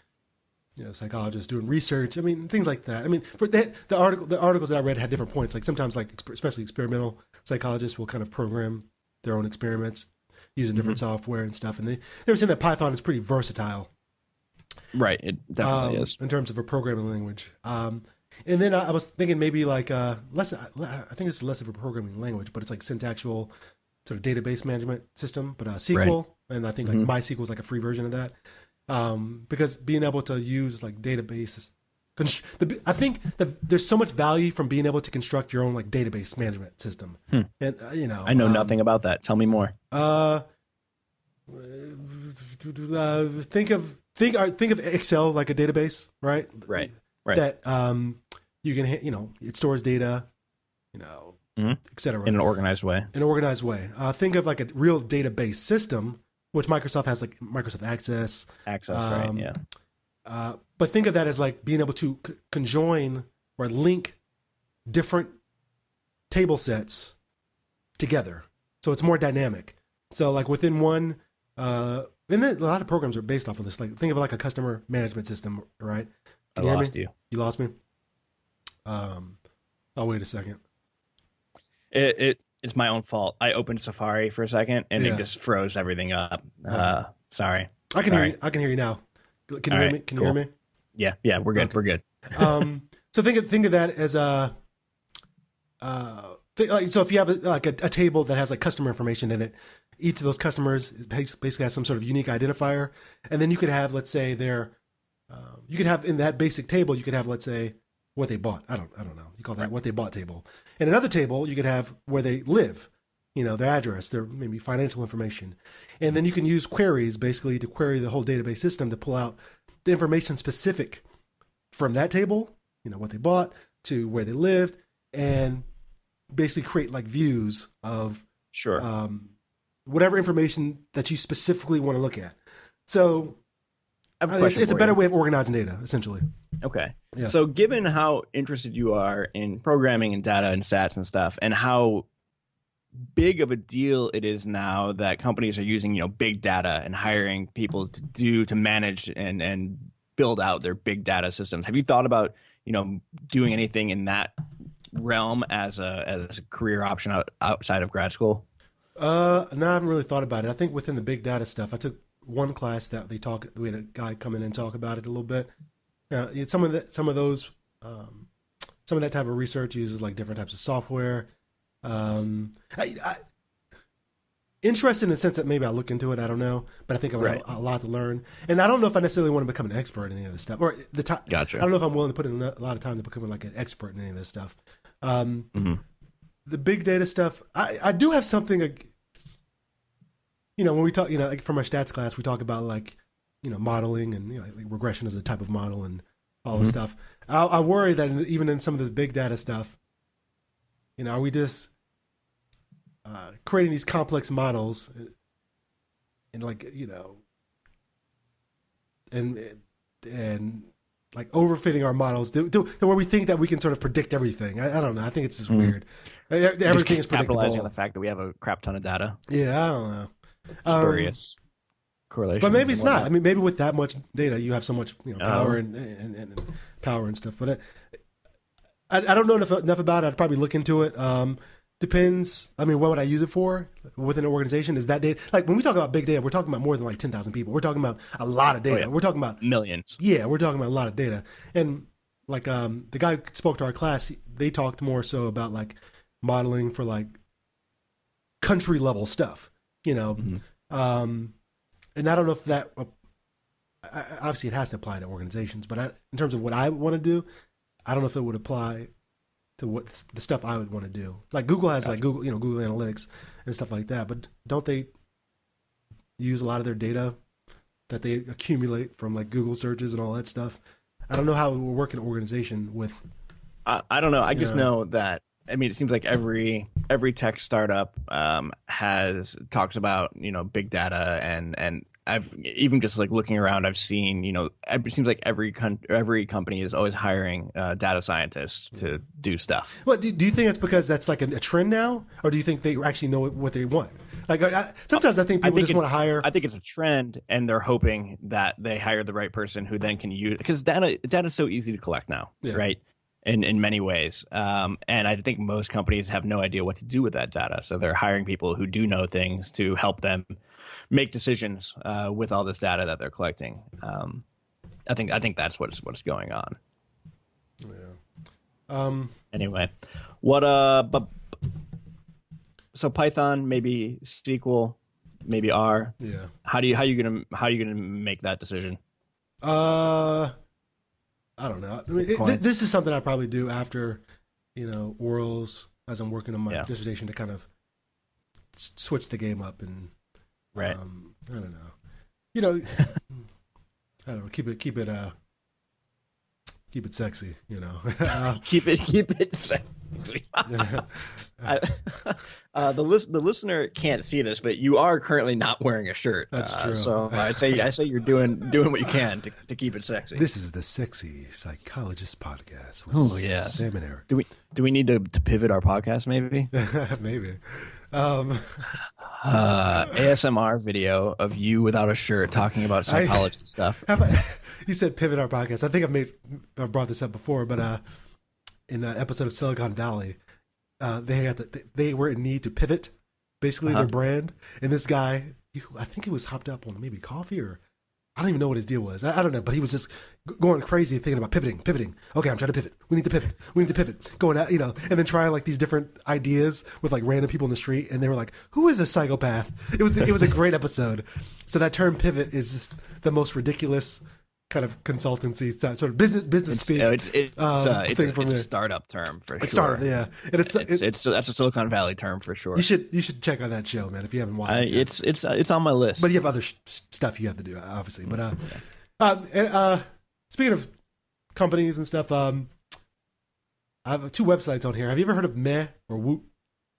you know, psychologists doing research. I mean, things like that. I mean, for the, the article, the articles that I read had different points. Like sometimes, like especially experimental psychologists will kind of program their own experiments using different software and stuff. And they they were saying that Python is pretty versatile. Right. It definitely um, is. in terms of a programming language. Um, and then I, I was thinking maybe like uh, less. I think it's less of a programming language, but it's like syntactical sort of database management system, but uh, SQL, and I think like MySQL is like a free version of that. Um, because being able to use like databases, const- the, I think that there's so much value from being able to construct your own like database management system. And uh, you know, I know um, nothing about that. Tell me more. uh, uh, think of think uh, think of Excel like a database, right? Right. Right. That um, you can you know it stores data, you know, Mhm. et cetera, in an organized way. in an organized way. Uh, think of like a real database system which Microsoft has like Microsoft Access. Access, Um, right? Yeah. Uh, but think of that as like being able to c- conjoin or link different table sets together. So it's more dynamic. So like within one, uh, and then a lot of programs are based off of this. Like think of like a customer management system, right? I you lost me? you. You lost me. Um, oh wait a second. It, it it's my own fault. I opened Safari for a second and Yeah. it just froze everything up. Uh, sorry. I can Sorry. hear you. I can hear you now. Can you All hear right, me? Can cool. you hear me? Yeah, yeah, we're good. Okay. We're good. um, so think of think of that as a, uh, th- like so if you have a, like a, a table that has like customer information in it, each of those customers basically has some sort of unique identifier, and then you could have let's say their, um, you could have in that basic table you could have let's say what they bought. I don't I don't know. You call that what they bought table. And another table you could have where they live, you know their address, their maybe financial information, and then you can use queries basically to query the whole database system to pull out the information specific from that table, you know, what they bought to where they lived, and basically create like views of Sure. um, whatever information that you specifically want to look at. So I have a it's, a better you. way of organizing data, essentially. Okay. Yeah. So, given how interested you are in programming and data and stats and stuff, and how big of a deal it is now that companies are using, you know, big data and hiring people to do to manage and and build out their big data systems. Have you thought about, you know, doing anything in that realm as a as a career option out, outside of grad school? Uh, no, I haven't really thought about it. I think within the big data stuff, I took one class that they talk. We had a guy come in and talk about it a little bit. Uh, some of the, some of those, um, some of that type of research uses like different types of software. Um, I, I, interested in the sense that maybe I'll look into it. I don't know, but I think I have Right. a, a lot to learn. And I don't know if I necessarily want to become an expert in any of this stuff, or the time. Gotcha. I don't know if I'm willing to put in a lot of time to become like an expert in any of this stuff. Um, Mhm. The big data stuff, I, I do have something. You know, when we talk, you know, like from our stats class, we talk about like, you know, modeling and you know, like regression as a type of model and all this stuff. I, I worry that even in some of this big data stuff, you know, are we just uh, creating these complex models and like you know, and and like overfitting our models to, to, to where we think that we can sort of predict everything. I, I don't know. I think it's just Mhm. weird. Everything is Just capitalizing on the fact that we have a crap ton of data. Yeah, I don't know. Um, Spurious correlation. but maybe it's not. I mean, maybe with that much data, you have so much you know, power Oh. and, and, and power and stuff. But uh, I, I don't know enough, enough about it. I'd probably look into it. Um, depends. I mean, what would I use it for within an organization? Is that data like when we talk about big data? We're talking about more than like ten thousand people. We're talking about a lot of data. Oh, yeah. We're talking about millions. yeah, we're talking about a lot of data. And like um the guy who spoke to our class, they talked more so about like modeling for like country level stuff, you know. Um and I don't know if that uh, obviously it has to apply to organizations, but I, in terms of what I want to do, I don't know if it would apply to what the stuff I would want to do. Like Google has like Google, you know, Google Analytics and stuff like that, but don't they use a lot of their data that they accumulate from like Google searches and all that stuff? I don't know how it will work in an organization with I, I don't know. I just Yeah. know that. I mean, it seems like every every tech startup um, has talks about you know big data and and I've even just like looking around, I've seen you know it seems like every con- every company is always hiring uh, data scientists to do stuff. Well, do, do you think that's because that's like a, a trend now, or do you think they actually know what, they want? Like I, sometimes I think I people think just want to hire. I think it's a trend, and they're hoping that they hire the right person who then can use because data data is so easy to collect now, Yeah. right? In in many ways, um, and I think most companies have no idea what to do with that data, so they're hiring people who do know things to help them make decisions uh, with all this data that they're collecting. Um, I think I think that's what's what's going on. Yeah. Um, Anyway, what uh, but so Python, maybe SQL, maybe R. yeah. How do you how you gonna how you gonna make that decision? Uh, I don't know. I mean, it, th- this is something I probably do after, you know, orals as I'm working on my Yeah. dissertation to kind of s- switch the game up and Right. um, I don't know. You know, I don't know. Keep it, keep it, uh, keep it sexy. You know. uh, keep it keep it. se- I, uh, the list, the listener can't see this, but you are currently not wearing a shirt. That's Uh, true. So I'd say I say you're doing doing what you can to, to keep it sexy. This is the Sexy Psychologist Podcast. Oh, yeah. Sam and Eric. do we do we need to, to pivot our podcast maybe? Maybe. Um, Uh, ASMR video of you without a shirt talking about psychology stuff. how about, you said pivot our podcast. I think I've made I've brought this up before, but uh, in an episode of Silicon Valley, uh, they had to, they were in need to pivot basically Uh-huh. their brand, and this guy, I think he was hopped up on maybe coffee or I don't even know what his deal was. I, I don't know, but he was just going crazy thinking about pivoting, pivoting. Okay, I'm trying to pivot. We need to pivot. We need to pivot. Going out, you know, and then trying like these different ideas with like random people in the street, and they were like, "Who is a psychopath?" It was it was a great episode. So that term pivot is just the most ridiculous kind of consultancy sort of business business It's, speak. uh, it's, it's, um, uh, it's, thing a, it's a startup term for sure. startup, yeah, and it's, It's, it- that's a Silicon Valley term for sure. you should you should check out that show, man, if you haven't watched I, it. yet. it's it's uh, it's on my list. But you have other sh- stuff you have to do, obviously. But uh, um, and, uh, speaking of companies and stuff, um, I have two websites on here. Have you ever heard of Meh or Woot?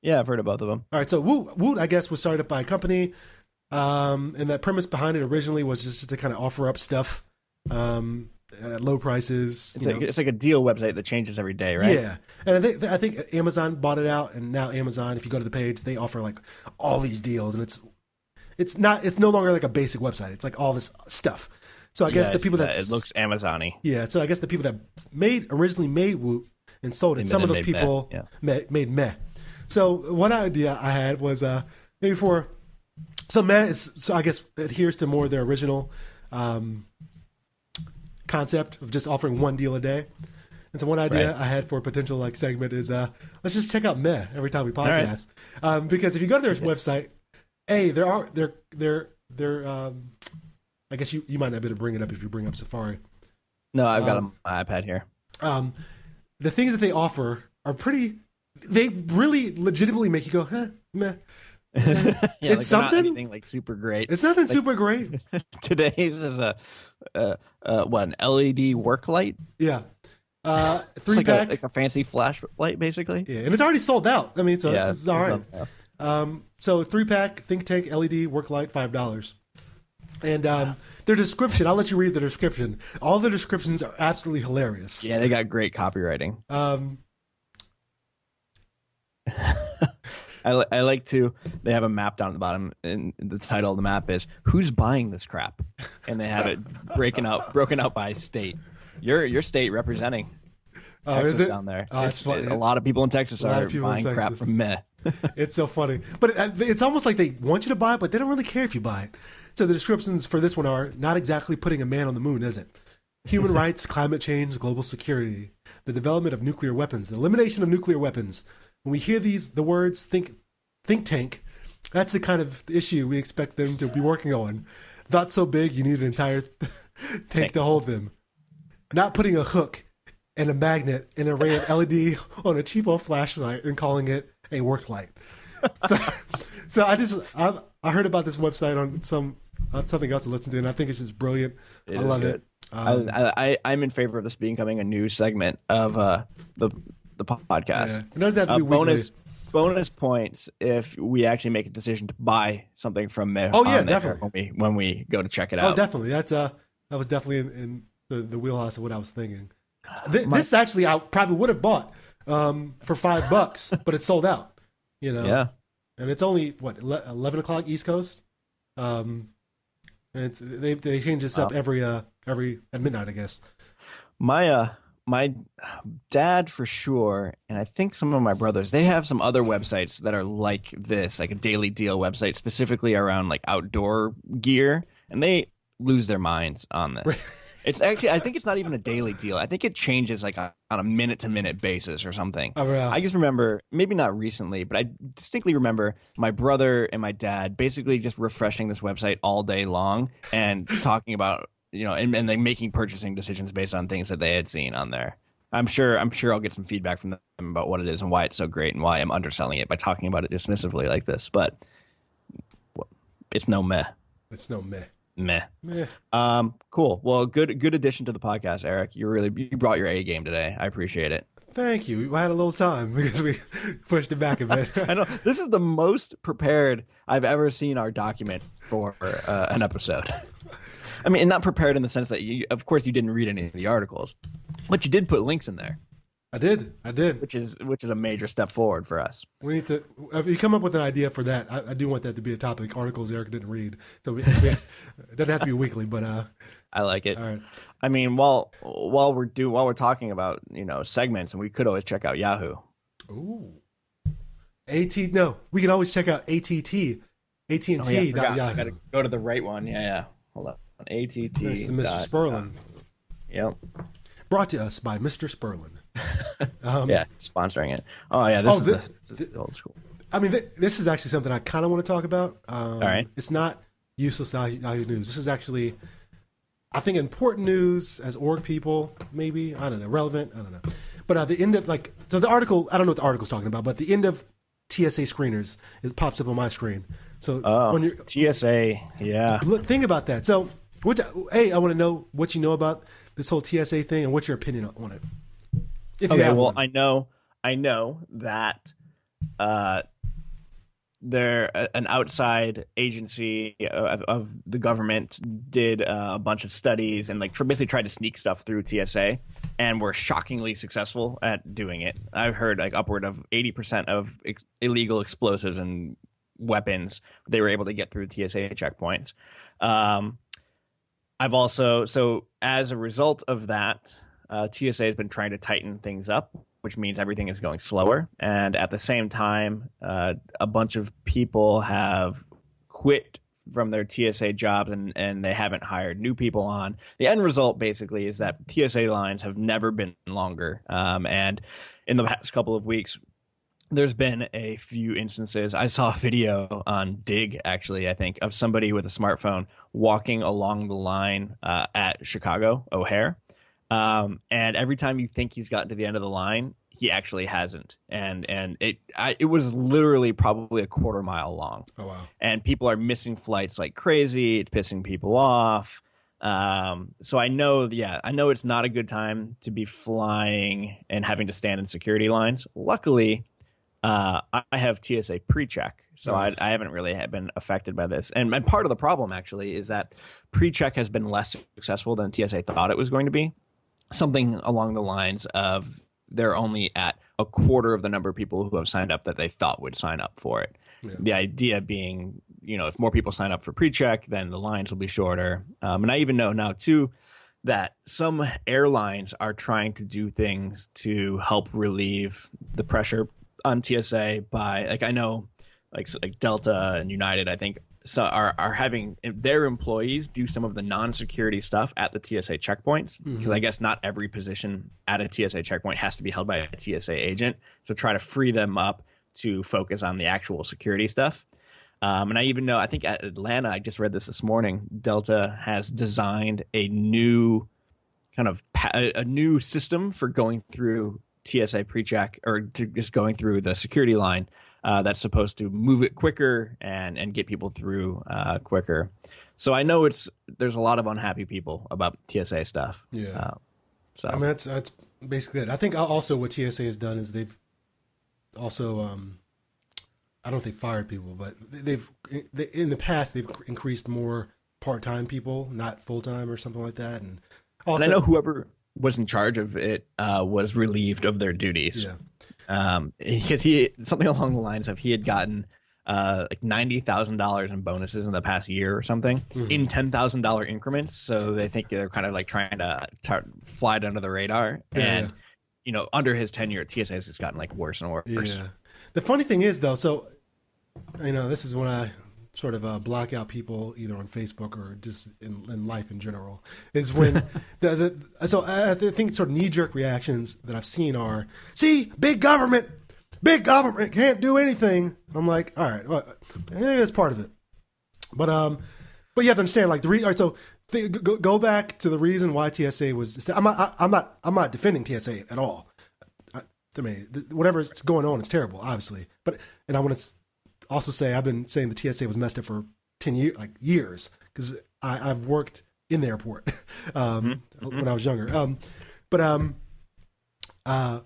yeah, I've heard of both of them. All right, so Woot, Woot, I guess, was started up by a company, um, and that premise behind it originally was just to kind of offer up stuff um, at low prices. It's you like, know. it's like a deal website that changes every day, right? Yeah, and I think I think Amazon bought it out, and now Amazon, if you go to the page, they offer like all these deals, and it's it's not it's no longer like a basic website. It's like all this stuff. So I guess Yeah, the people that. it looks Amazon-y. yeah, so I guess the people that made originally made Woot and sold it, They some of those made Meh, people yeah. made, made Meh. So one idea I had was uh maybe for so Meh is so I guess adheres to more their original um concept of just offering one deal a day. And so one idea Right. I had for a potential like segment is uh let's just check out Meh every time we right. podcast. Um because if you go to their website, A, there are they're they're they're um I guess you, you might not be able to bring it up if you bring up Safari. No, I've got Um, a- my iPad here. um, the things that they offer are pretty. They really legitimately make you go, huh, meh. Yeah, it's like something? like super great. It's nothing super great. Today's is a uh, uh, what an LED work light. Yeah, uh, It's three like pack. a, like a fancy flash light, basically. yeah, and it's already sold out. I mean, so yeah, this is all right. Um, so three pack Think Tank LED work light, five dollars. And um, their description, I'll let you read the description. All the descriptions are absolutely hilarious. Yeah, they got great copywriting. Um, I, li- I like to. They have a map down at the bottom, and the title of the map is "Who's buying this crap?" And they have it breaking out, broken out by state. Your your state representing oh, Texas is it? down there. Oh, It's- it's funny. A lot of people in Texas are buying crap from Meh. It's so funny, but uh, it, it's almost like they want you to buy it, but they don't really care if you buy it. So the descriptions for this one are not exactly putting a man on the moon, is it? Human rights, climate change, global security, the development of nuclear weapons, the elimination of nuclear weapons. When we hear these, the words think, think tank, that's the kind of issue we expect them to be working on. Not so big, you need an entire tank to hold them. Not putting a hook and a magnet and a array of LED on a cheapo flashlight and calling it a work light. So, so I just I, I heard about this website on some on something else to listen to, and I think it's just brilliant. It I love good. it. Um, I, I, I'm in favor of this becoming a new segment of uh, the the podcast. yeah. It doesn't have to Uh, bonus bonus points if we actually make a decision to buy something from Meh. Oh, yeah, definitely. When we when we go to check it Oh, out. Oh, definitely. That's uh that was definitely in, in the, the wheelhouse of what I was thinking. Th- My- this actually I probably would have bought um for five bucks, but it's sold out. You know. yeah. and it's only what ele- eleven o'clock East Coast. Um, and it's, they they change this up every uh every at midnight, I guess. My uh my dad for sure, and I think some of my brothers, they have some other websites that are like this, like a daily deal website specifically around like outdoor gear, and they lose their minds on this. It's actually, I think it's not even a daily deal. I think it changes like on a minute to minute basis or something. Oh, yeah. I just remember, maybe not recently, but I distinctly remember my brother and my dad basically just refreshing this website all day long and talking about, you know, and, and like making purchasing decisions based on things that they had seen on there. I'm sure, I'm sure I'll get some feedback from them about what it is and why it's so great and why I'm underselling it by talking about it dismissively like this. But it's no meh, It's no meh. meh. Meh. Um, cool. Well, good, good addition to the podcast, Eric. You really, you brought your A game today. I appreciate it. Thank you. We had a little time because we pushed it back a bit. I know this is the most prepared I've ever seen our document for uh, an episode. I mean, not prepared in the sense that you, of course, you didn't read any of the articles, but you did put links in there, I did. I did. which is which is a major step forward for us. We need to. If you come up with an idea for that, I, I do want that to be a topic. Articles Eric didn't read, so we, we, it doesn't have to be weekly. But uh, I like it. all right. I mean, while while we're do while we're talking about you know segments, and we could always check out Yahoo. Ooh. At no, we can always check out ATT. AT and Oh, yeah, I T. I gotta go to the right one. Yeah, yeah. Hold up. ATT. There's the Mr. Sperlin. Yep. Brought to us by Mr. Sperlin. Um, Yeah, sponsoring it. Oh yeah, this Oh, is the- the, this is old school. I mean, th- this is actually something I kind of want to talk about. Um, All right. It's not useless Yahoo news. This is actually, I think, important news as org people. Maybe I don't know, relevant. I don't know. But uh, the end of like, so the article. I don't know what the article's talking about, but the end of TSA screeners it pops up on my screen. So Oh, when you're TSA. Yeah. look, think about that. So, what? Hey, I want to know what you know about this whole TSA thing and what's your opinion on it. If Okay. Well, one. I know. I know that. Uh, they're an outside agency of, of the government did uh, a bunch of studies and like basically tried to sneak stuff through TSA and were shockingly successful at doing it. I've heard like upward of 80% of ex- illegal explosives and weapons they were able to get through TSA checkpoints. Um, I've also so as a result of that, uh, TSA has been trying to tighten things up, which means everything is going slower. And at the same time, uh, a bunch of people have quit from their TSA jobs and, and they haven't hired new people on. The end result basically is that TSA lines have never been longer. Um, and in the past couple of weeks, there's been a few instances. I saw a video on Digg, actually, I think, of somebody with a smartphone walking along the line uh, at Chicago O'Hare. Um, and every time you think he's gotten to the end of the line, he actually hasn't. And and it I, it was literally probably a quarter mile long oh wow, and people are missing flights like crazy. It's pissing people off. Um, so I know, yeah, I know it's not a good time to be flying and having to stand in security lines. Luckily, uh, I have TSA pre-check, so Nice. I, I haven't really been affected by this. And, and part of the problem actually is that pre-check has been less successful than TSA thought it was going to be. Something along the lines of they're only at a quarter of the number of people who have signed up that they thought would sign up for it. Yeah. The idea being, you know, if more people sign up for pre-check, then the lines will be shorter. Um, and I even know now too that some airlines are trying to do things to help relieve the pressure on TSA by, like, I know, like like Delta and United, I think, so are are having their employees do some of the non-security stuff at the TSA checkpoints because I guess not every position at a TSA checkpoint has to be held by a TSA agent. So try to free them up to focus on the actual security stuff. Um, and I even know, I think at Atlanta, I just read this this morning. Delta has designed a new kind of pa- a new system for going through TSA pre-check or to just going through the security line uh, that's supposed to move it quicker and and get people through uh, quicker. So I know it's there's a lot of unhappy people about TSA stuff. Yeah. Uh, so I mean, that's that's basically it. I think also what TSA has done is they've also, um, I don't they fired people, but they've they, in the past they've increased more part time people, not full time or something like that. And also, and I know whoever was in charge of it uh, was relieved of their duties. yeah, um, because he something along the lines of he had gotten uh, like ninety thousand dollars in bonuses in the past year or something Mm-hmm. in ten thousand dollar increments. So they think they're kind of like trying to tar- fly it under the radar, Yeah, and yeah. you know, under his tenure, TSA has just gotten like worse and worse. yeah. The funny thing is though, so you know, this is when I sort of uh, block out people either on Facebook or just in, in life in general. Is when the, the so I, think sort of knee jerk reactions that I've seen are, see, big government, big government can't do anything. I'm like, all right, well, eh, that's part of it. But um, but you have to understand, like the re- all right, so th- go, go back to the reason why TSA was. I'm not, I, I'm not, I'm not defending TSA at all. I, I mean, th- whatever's going on, it's terrible, obviously. But and I want to also say I've been saying the TSA was messed up for ten years, like years, because I've worked in the airport um, when I was younger. Um, but um, uh,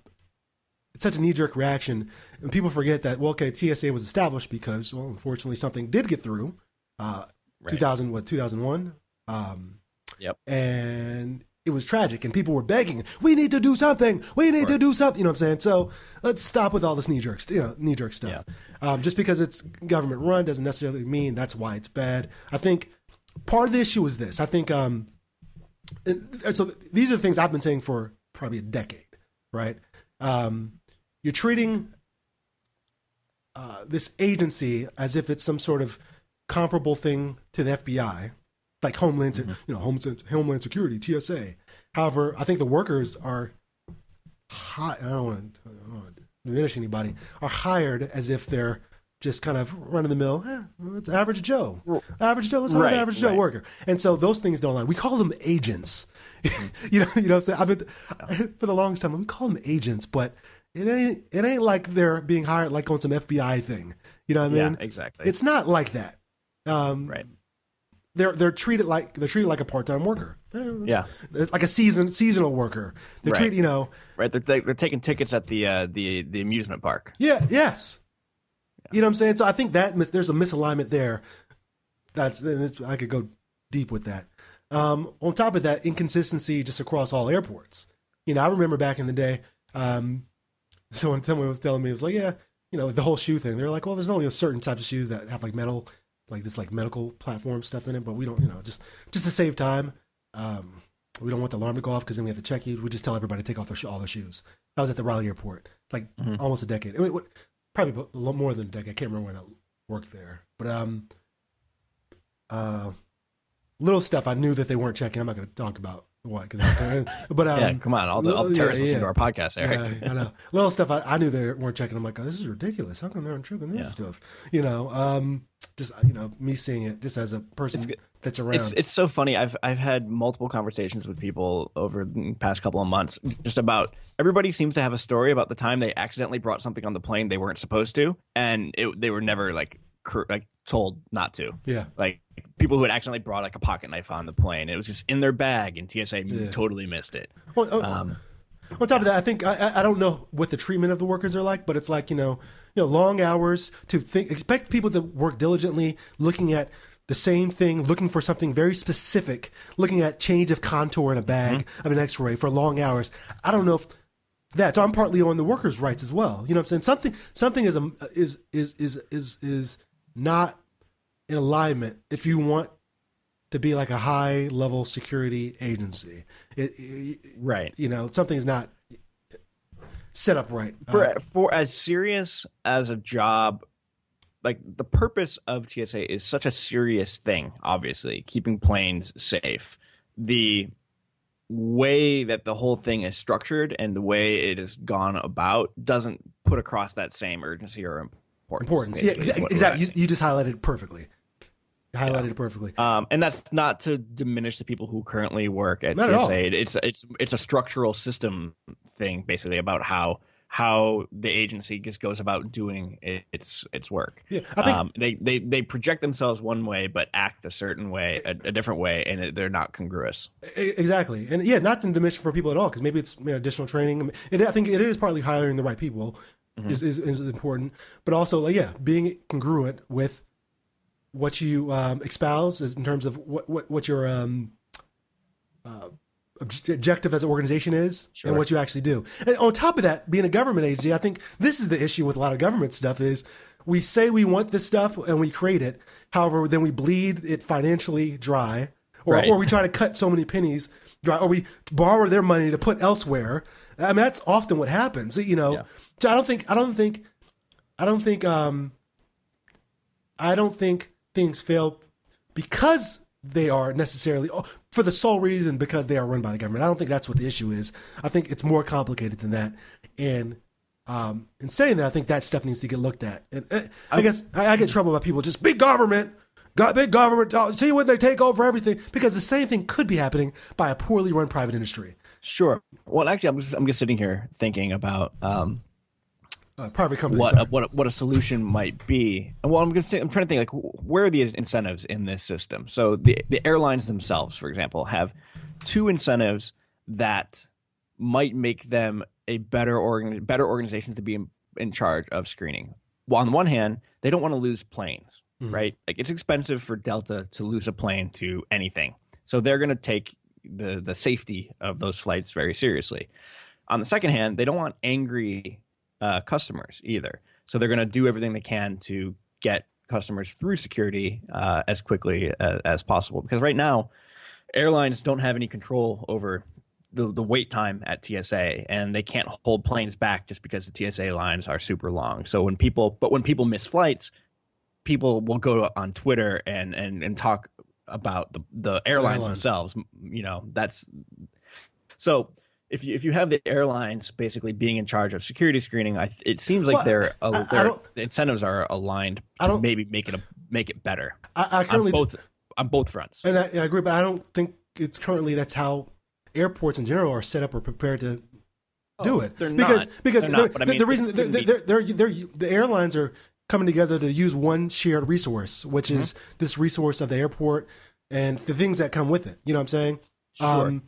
it's such a knee jerk reaction, and people forget that. Well, okay, TSA was established because, well, unfortunately, something did get through. Uh, Right. 2000 what 2001 um Yep. and it was tragic and people were begging we need to do something. We need to do something you know what i'm saying? So let's stop with all this knee jerk you know knee jerk stuff um, just because it's government run doesn't necessarily mean that's why it's bad. I think part of the issue is this. I think um and so these are the things i've been saying for probably a decade right? Um you're treating uh, this agency as if it's some sort of comparable thing to the FBI, like Homeland, you know, Homeland, Homeland Security, TSA. However, I think the workers are hot. I don't want to, I don't want to diminish anybody. Are hired as if they're just kind of run of the mill. Eh, well, it's average Joe, average Joe. Let's hire Right, an average Joe right. worker. And so those things don't line. We call them agents. you know, you know. What I'm saying I've been for the longest time. We call them agents, but it ain't. It ain't like they're being hired like on some FBI thing. You know what I mean? yeah, exactly. It's not like that. Um, right. They're they're treated like they're treated like a part time worker. Yeah. like a season seasonal worker. They're Right. treated, you know. Right. They're, they're, taking tickets at the uh, the the amusement park. Yeah. Yes. You know what I'm saying? So I think that mis- there's a misalignment there. That's and it's, I could go deep with that. Um, on top of that, inconsistency just across all airports. You know, I remember back in the day, um, someone someone was telling me it was like, yeah, you know, the whole shoe thing. They're like, well, there's only a certain types of shoes that have like metal, like this like medical platform stuff in it, but we don't, you know, just just to save time. Um, we don't want the alarm to go off because then we have to check you. We just tell everybody to take off their all their shoes. I was at the Raleigh airport, like Mhm. almost a decade. I mean, what, probably a lot more than a decade. I can't remember when I worked there, but um, uh, little stuff I knew that they weren't checking. I'm not going to talk about what, but um, yeah, come on, all the all the yeah, terrorists listen yeah. to our podcast, Eric. yeah, I know. Little stuff I, I knew they weren't checking. I'm like, oh, this is ridiculous. How come they're checking this Yeah. stuff? You know, um, just you know, me seeing it just as a person It's that's around. It's it's so funny. I've I've had multiple conversations with people over the past couple of months just about everybody seems to have a story about the time they accidentally brought something on the plane they weren't supposed to, and it, they were never like like told not to. yeah, Like people who had accidentally brought like a pocket knife on the plane, it was just in their bag, and TSA Yeah. totally missed it. Well, oh, Um, On top of that, I think I, I- don't know what the treatment of the workers are like, but it's like you know, you know, long hours to think. Expect people to work diligently, looking at the same thing, looking for something very specific, looking at change of contour in a bag of an X-ray for long hours. I don't know if that. So I'm partly on the workers' rights as well. You know what I'm saying? Something something is a, is is is is is not in alignment if you want to be like a high level security agency. It, it, right. you know something's not set up right. for Uh, for as serious as a job like the purpose of TSA is such a serious thing obviously keeping planes safe the way that the whole thing is structured and the way it is gone about doesn't put across that same urgency or importance importance. Yeah, exa- exactly. You, you just highlighted it perfectly. You highlighted it perfectly. Um, and that's not to diminish the people who currently work at Not at all. It's it's it's a structural system thing, basically about how how the agency just goes about doing its its work. Yeah, I think um, they, they they project themselves one way but act a certain way, a, a different way, and it, they're not congruous. Exactly, and yeah, not to diminish for people at all, because maybe it's you know, additional training. It, I think it is partly hiring the right people Mm-hmm. is, is is important, but also like yeah, being congruent with what you um, espouse in terms of what what what your um, uh, obj- objective as an organization is Sure. and what you actually do. And on top of that, being a government agency, I think this is the issue with a lot of government stuff is we say we want this stuff and we create it. However, then we bleed it financially dry, or, Right. or we try to cut so many pennies dry, or we borrow their money to put elsewhere. I mean, that's often what happens. You know, Yeah. So I don't think I don't think I don't think um I don't think things fail because they are necessarily oh, for the sole reason because they are run by the government. I don't think that's what the issue is. I think it's more complicated than that. And um, in saying that, I think that stuff needs to get looked at. And uh, I, guess I, I get trouble by people just big government, got big government. oh, see when they take over everything because the same thing could be happening by a poorly run private industry. Sure. Well, actually, I'm just I'm just sitting here thinking about um, Uh, private companies. what what what a solution might be. And well, I'm going to say I'm trying to think like where are the incentives in this system? So the the airlines themselves, for example, have two incentives that might make them a better organ, better organization to be in, in charge of screening. Well, on the one hand, they don't want to lose planes, Mhm. right? Like it's expensive for Delta to lose a plane to anything, so they're going to take the the safety of those flights very seriously. On the second hand, they don't want angry uh, customers either, so they're going to do everything they can to get customers through security uh, as quickly as, as possible. Because right now, airlines don't have any control over the, the wait time at TSA, and they can't hold planes back just because the TSA lines are super long. So when people, but when people miss flights, people will go on Twitter and and and talk about the the airlines Airlines. themselves. You know, that's so. If you, if you have the airlines basically being in charge of security screening, I, it seems like Well, their, their incentives are aligned I to don't- maybe make it a, make it better I, I on currently both on both fronts. And I, I agree, but I don't think it's currently that's how airports in general are set up or prepared to do it. Oh, they're because not. because They're the, not, I mean, the reason they're, they're, they're, they're, the airlines are coming together to use one shared resource, which Mm-hmm. is this resource of the airport and the things that come with it. You know what I'm saying? Sure.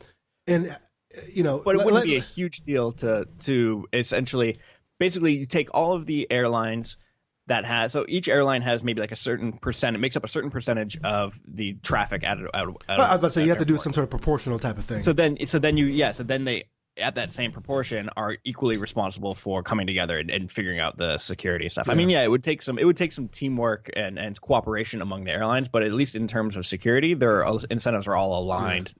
and uh, you know, but it wouldn't let- be a huge deal to to essentially basically you take all of the airlines that has so each airline has maybe like a certain percent it makes up a certain percentage of the traffic at, at I was about to say you have to do some sort of proportional type of thing. so then so then you yeah so then they at that same proportion are equally responsible for coming together and, and figuring out the security stuff. I mean, yeah, it would take some it would take some teamwork and, and cooperation among the airlines, but at least in terms of security, their incentives are all aligned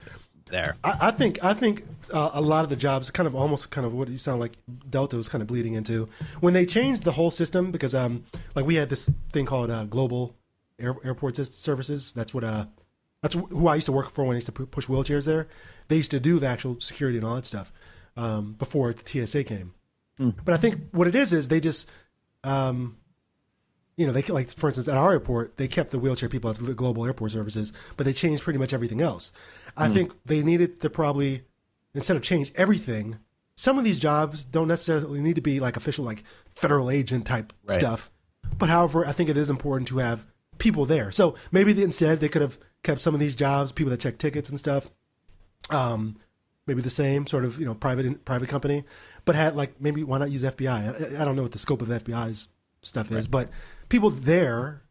there. I, I think I think uh, a lot of the jobs kind of almost kind of what you sound like Delta was kind of bleeding into when they changed the whole system because um like we had this thing called uh, global air, airport services that's what uh that's who I used to work for when I used to pu- push wheelchairs there they used to do the actual security and all that stuff um, before the TSA came but I think what it is is they just um you know, they like for instance at our airport, they kept the wheelchair people as the global airport services, but they changed pretty much everything else. I think they needed to probably instead of change everything. Some of these jobs don't necessarily need to be like official, like federal agent type Right. stuff. But however, I think it is important to have people there. So maybe they, instead they could have kept some of these jobs, people that check tickets and stuff. Um, maybe the same sort of you know private private company, but had like maybe why not use FBI? I, I don't know what the scope of the FBI's stuff is, but people there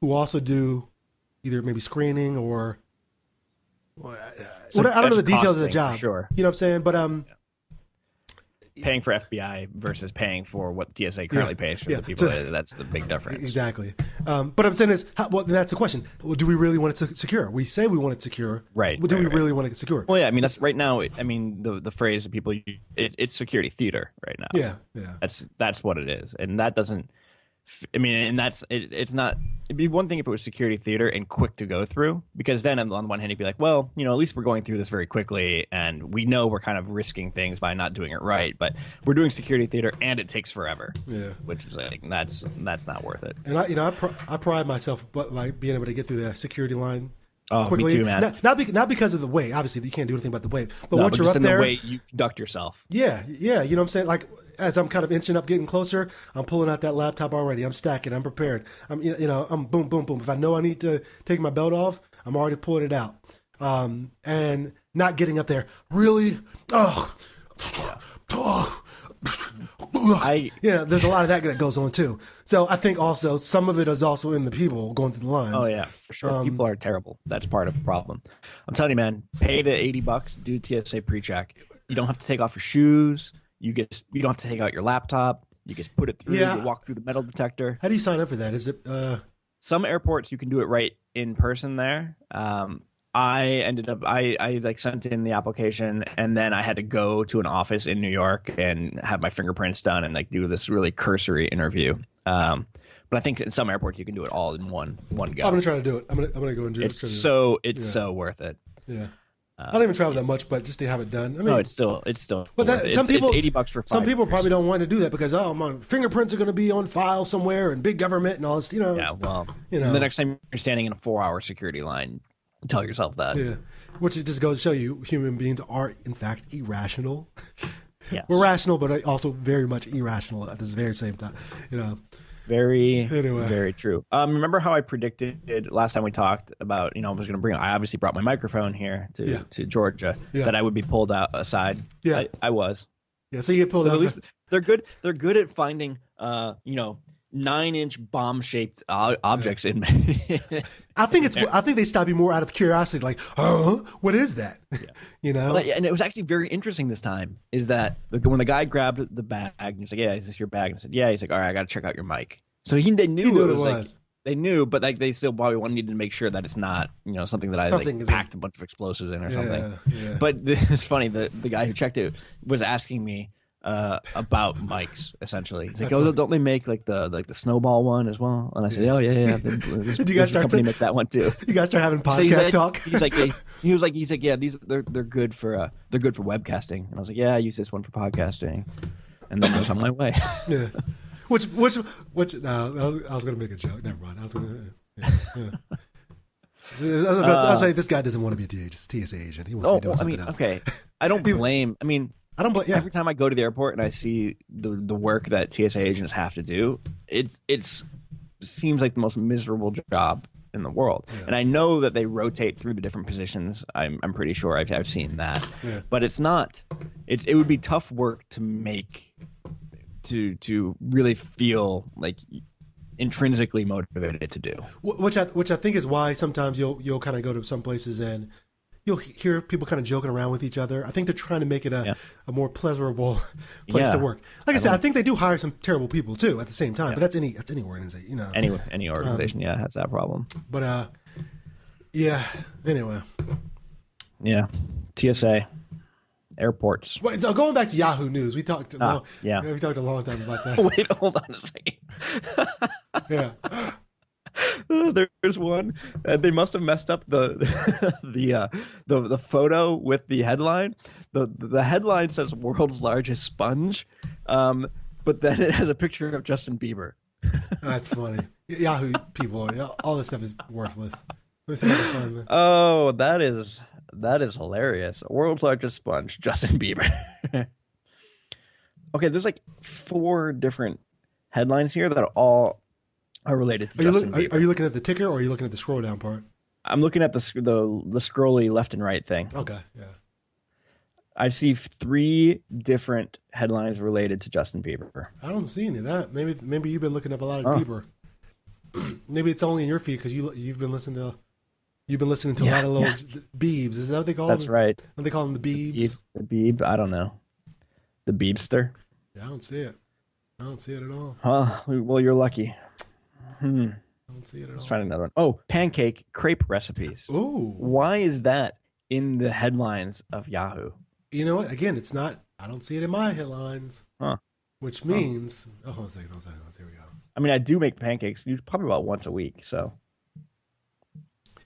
who also do either maybe screening or well, uh, So I don't know the details of the job. sure. You know what I'm saying? But um, paying for FBI versus paying for what TSA currently pays for yeah. the people. So- that's the big difference. exactly. Um, but I'm saying is, how, well, that's the question. Well, do we really want it to secure? We say we want it secure, Right, Well, do right, we right. really want it secure? Well, yeah, I mean that's right now. I mean the the phrase that people use, it, it's security theater right now. yeah, yeah. that's that's what it is, and that doesn't. I mean, and that's it, it's not. It'd be one thing if it was security theater and quick to go through, because then on the one hand you'd be like, well, you know, at least we're going through this very quickly, and we know we're kind of risking things by not doing it right. But we're doing security theater, and it takes forever. Yeah. which is like that's that's not worth it. And I, you know, I, pr- I pride myself, but like being able to get through the security line Oh, me quickly. too, man. Not not, be, not because of the weight. Obviously, you can't do anything about the weight. But No, once but you're up in there, the way you conduct yourself. yeah, yeah, you know what I'm saying. Like as I'm kind of inching up, getting closer, I'm pulling out that laptop already. I'm stacking. I'm prepared. I'm you know I'm boom, boom, boom. If I know I need to take my belt off, I'm already pulling it out. Um, and not getting up there really. Oh, oh, I yeah, there's a lot of that that goes on too. So I think also some of it is also in the people going through the lines. Oh yeah, for sure. Um, People are terrible. That's part of the problem. I'm telling you, man. Pay the eighty bucks. Do TSA pre-check. You don't have to take off your shoes. You get. You don't have to take out your laptop. You just put it through. Yeah. You walk through the metal detector. How do you sign up for that? Is it uh Some airports you can do it right in person there. Um, I ended up I, I like sent in the application and then I had to go to an office in New York and have my fingerprints done and like do this really cursory interview. Um, but I think in some airports you can do it all in one one go. I'm gonna try to do it. I'm gonna I'm gonna go and do it's it. so it's Yeah. so worth it. yeah. I don't even travel that much, but just to have it done. I mean, No, it's still it's still. but that, it. some It's- people it's eighty bucks for some people years. probably don't want to do that because oh my fingerprints are going to be on file somewhere and big government and all this. You know, Yeah, well, you know. the next time you're standing in a four-hour security line, tell yourself that. yeah. Which just goes to show you human beings are in fact irrational. Yes. We're rational, but also very much irrational at this very same time. You know, Very, Anyway. very true. Um, remember how I predicted last time we talked about, you know, I was going to bring, I obviously brought my microphone here to, Yeah. to Georgia, Yeah. that I would be pulled out aside. Yeah. I, I was. Yeah, so you get pulled So out. at least they're good. They're good at finding, uh, you know, nine inch bomb shaped uh, objects in. I think it's. I think they stop you more out of curiosity, like, oh, what is that? you know. And it was actually very interesting this time. Is that when the guy grabbed the bag and he was like, "Yeah, is this your bag?" And I said, "Yeah." He's like, "All right, I got to check out your mic." So he they knew, You knew it it was. like- they knew, but like they still probably wanted to make sure that it's not you know something that I Something like, packed a bunch of explosives in or yeah, something. yeah. But it's funny the the guy who checked it was asking me uh, about mics. Essentially, he's like, "Oh, don't they make like the like the snowball one as well?" And I said, "Oh yeah, yeah." This, Did you guys this start company to- makes that one too. you guys start having So podcast he's like, talk. He's like, he's, he was like, he's like, yeah, these they're they're good for uh they're good for webcasting. And I was like, yeah, I use this one for podcasting. And then I was on my way. yeah. Which, which, which? No, I was, I was going to make a joke. Never mind. I was going to. Yeah, yeah. I was, I I like, this guy doesn't want to be a TSA agent. He wants to oh, be doing I something mean, else. okay, I don't blame. I mean, I don't blame. Yeah, every time I go to the airport and I see the the work that TSA agents have to do, it's it's it seems like the most miserable job in the world. And I know that they rotate through the different positions. I'm I'm pretty sure I've I've seen that. Yeah. But it's not. It it would be tough work to make to to really feel like intrinsically motivated to do. Which I which I think is why sometimes you'll you'll kind of go to some places and you'll hear people kind of joking around with each other. I think they're trying to make it a, Yeah. a more pleasurable place to work. Like I, said, I think they do hire some terrible people too at the same time. But that's any that's any organization, you know. Any any organization, yeah, has that problem. but uh, yeah. Anyway, Yeah. TSA, airports. Wait, so going back to Yahoo News, we talked. Ah, long, yeah. we talked a long time about that. Wait, hold on a second. yeah, There's one. Uh, they must have messed up the the uh, the the photo with the headline. the The headline says "World's largest sponge," um, but then it has a picture of Justin Bieber. that's funny. Yahoo people, all this stuff is worthless. Fun. Oh, that is that is hilarious. World's largest sponge, Justin Bieber. okay, there's like four different headlines here that are all are related to Are you, look, are, Bieber. are you looking at the ticker or are you looking at the scroll down part? I'm looking at the the the scrolly left and right thing. Okay, yeah. I see three different headlines related to Justin Bieber. I don't see any of that. Maybe maybe you've been looking up a lot of Oh. Bieber. maybe it's only in your feed because you you've been listening to you've been listening to a lot of little Beebs. Is that what they call them? That's them? right. What they call them? The Beebs. Beeb, the Beeb, I don't know. The Beebster. Yeah, I don't see it. I don't see it at all. Huh. Well, you're lucky. Hmm. I don't see it at Let's all. try another one. Oh, pancake crepe recipes. Ooh, Why is that in the headlines of Yahoo? you know what? Again, it's not. I don't see it in my headlines. Huh. Which means, oh, hold on a second, hold on a second. hold on, Here we go. I mean, I do make pancakes usually probably about once a week. So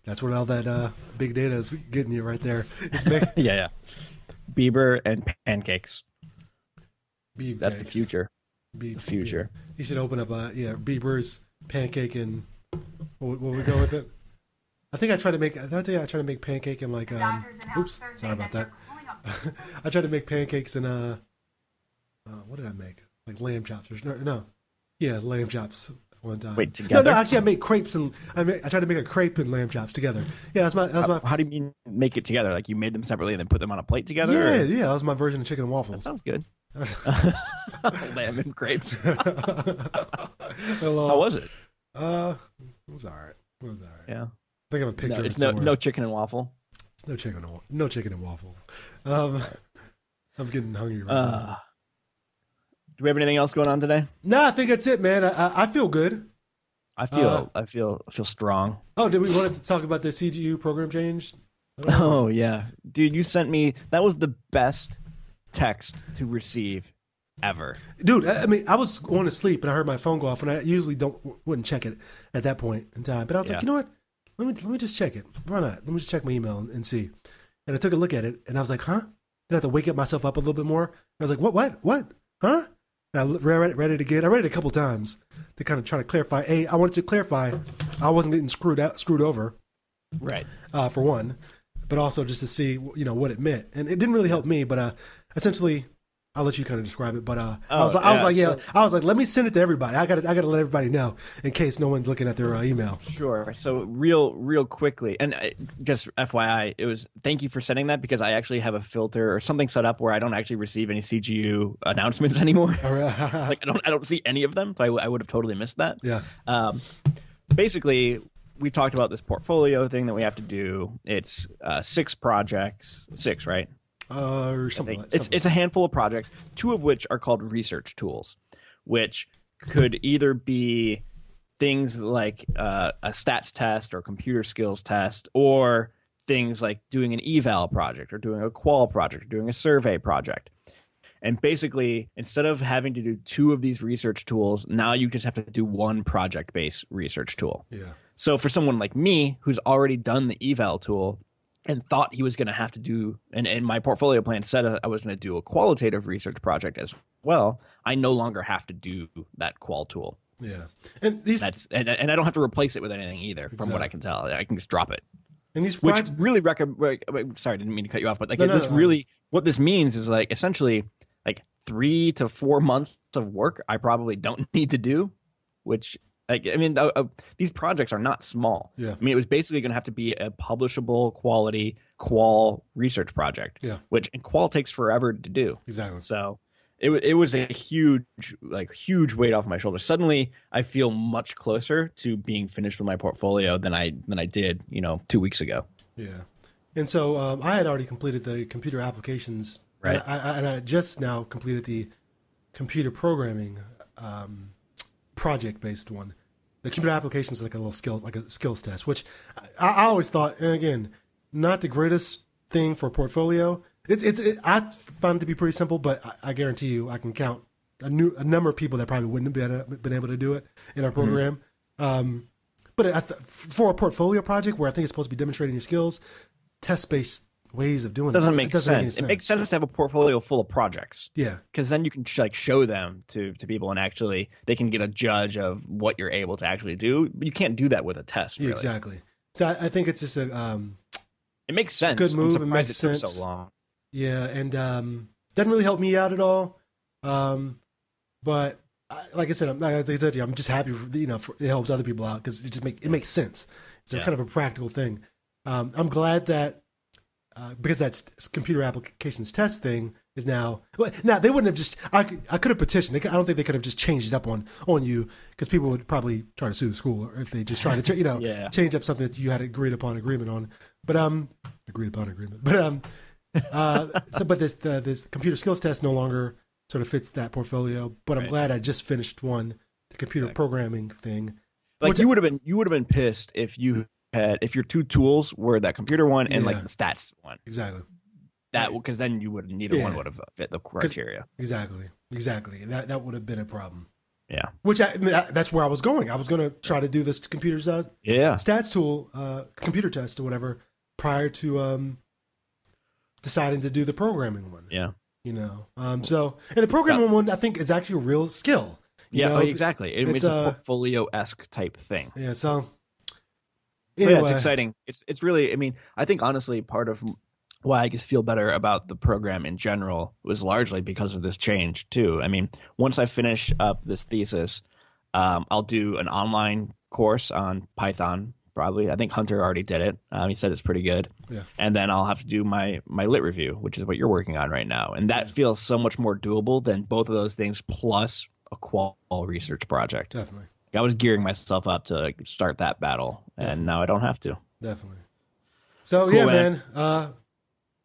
That's where all that uh, big data is getting you right there. It's yeah, yeah. Bieber and pancakes. Beeb That's the cakes. future. Beeb, The future. You should open up a yeah Bieber's pancake and what will we go with it? I think I tried to make. I tell you, I tried to make pancake and like. Um, oops, sorry about that. I tried to make pancakes and uh, uh, what did I make? Like lamb chops or no, no, yeah, lamb chops one time. Wait, No, together? no, no, actually, I made crepes and I made, I tried to make a crepe and lamb chops together. Yeah, that's my that's my How do you mean make it together? Like you made them separately and then put them on a plate together? yeah or- yeah that was my version of chicken and waffles. That Sounds good. Lamb and grapes. Hello. How was it? Uh, it was all right. It was all right. Yeah. I think I have a picture. No, it's it no no chicken and waffle. It's no chicken and no chicken and waffle. Um, I'm getting hungry right now. Uh, do we have anything else going on today? No, I think that's it, man. I, I, I feel good. I feel Uh, I feel I feel strong. Oh, did we want to talk about the CGU program change? I don't know. Oh yeah, dude, you sent me that was the best text to receive ever. dude. I, mean, I was going to sleep and I heard my phone go off, and I usually don't wouldn't check it at that point in time. But I was Yeah. like, you know what? Let me let me just check it. Why not? Let me just check my email and, and see. And I took a look at it, and I was like, huh? Then I have to wake up myself up a little bit more. I was like, what? What? What? Huh? And I read it, read it again. I read it a couple times to kind of try to clarify. A, I wanted to clarify I wasn't getting screwed out, screwed over. Right. uh, for one, but also just to see you know what it meant, and it didn't really help me. But uh, essentially, I'll let you kind of describe it. But uh, I Oh, was, I was yeah, like, yeah, so- I was like, let me send it to everybody. I got to, I got to let everybody know in case no one's looking at their uh, email. Sure. So real, real quickly, and uh, just FYI, it was thank you for sending that because I actually have a filter or something set up where I don't actually receive any CGU announcements anymore. Like I don't, I don't see any of them. So I would have totally missed that. yeah. Um, basically, we talked about this portfolio thing that we have to do. It's uh, six projects, six, right? Uh, or something like it's something. it's a handful of projects, two of which are called research tools, which could either be things like uh, a stats test or computer skills test, or things like doing an eval project or doing a qual project or doing a survey project. And basically, instead of having to do two of these research tools, now you just have to do one project based research tool. yeah. So for someone like me who's already done the eval tool and thought he was going to have to do, and, and my portfolio plan said I was going to do a qualitative research project as well, I no longer have to do that qual tool. Yeah. And these, That's and, and I don't have to replace it with anything either, from what I can tell. I can just drop it. and these Which projects, really recommend. Sorry, I didn't mean to cut you off, but like No, no, this no. really, what this means is like essentially like three to four months of work I probably don't need to do, which like I mean uh, uh, these projects are not small. Yeah. I mean it was basically going to have to be a publishable quality qual research project. Yeah. which and qual takes forever to do. exactly. So it it was a huge like huge weight off my shoulders. Suddenly, I feel much closer to being finished with my portfolio than I than I did you know two weeks ago. Yeah. And so um, I had already completed the computer applications. Right. And I, I, and I just now completed the computer programming um, project based one. The computer applications is like a little skill, like a skills test, which I, I always thought, and again, not the greatest thing for a portfolio. It's, it's, it, I found it to be pretty simple, but I, I guarantee you, I can count a new a number of people that probably wouldn't have been, been able to do it in our program. Um, but th- for a portfolio project where I think it's supposed to be demonstrating your skills, test based ways of doing It doesn't it make doesn't sense. Make any It makes sense to have a portfolio full of projects Yeah, because then you can like show them to to people and actually they can get a judge of what you're able to actually do. But you can't do that with a test. Really. exactly. So I, I think it's just a um, It makes sense. Good move, it makes took sense. so long. yeah, and um, doesn't really help me out at all. Um, but I, like I said, I'm, like I said to you, I'm just happy. For, you know, for, it helps other people out because it just make it makes sense. It's a Yeah. kind of a practical thing. Um, I'm glad that uh, because that s- computer applications test thing is now. Well, now they wouldn't have just. I could, I could have petitioned. They I don't think they could have just changed it up on on you because people would probably try to sue the school if they just try to you know Yeah. change up something that you had agreed upon agreement on. But um, agreed upon agreement. But um, uh, so but this the, this computer skills test no longer sort of fits that portfolio. But I'm glad I just finished one, the computer programming thing. Like Which- you would have been you would have been pissed if you had if your two tools were that computer one and Yeah. like the stats one. Exactly. That because then you would neither one would have fit the criteria. Exactly. Exactly. That that would have been a problem. Yeah. Which I, I mean, that- that's where I was going. I was going to try to do this computer's uh, Yeah. stats tool, uh, computer test or whatever, prior to um, deciding to do the programming one. Yeah. You know, um, so and the programming one I think is actually a real skill. You Yeah, know, oh, exactly. It, it's it's, a a- portfolio esque type thing. Yeah. So. So yeah, it's exciting. It's it's really. I mean, I think honestly, part of why I just feel better about the program in general was largely because of this change too. I mean, once I finish up this thesis, um, I'll do an online course on Python. Probably, I think Hunter already did it. Um, he said it's pretty good. Yeah. And then I'll have to do my my lit review, which is what you're working on right now, and that feels so much more doable than both of those things plus a qual research project. Definitely. I was gearing myself up to like, start that battle, and now I don't have to. Definitely. So Cool, yeah, man. man. Uh,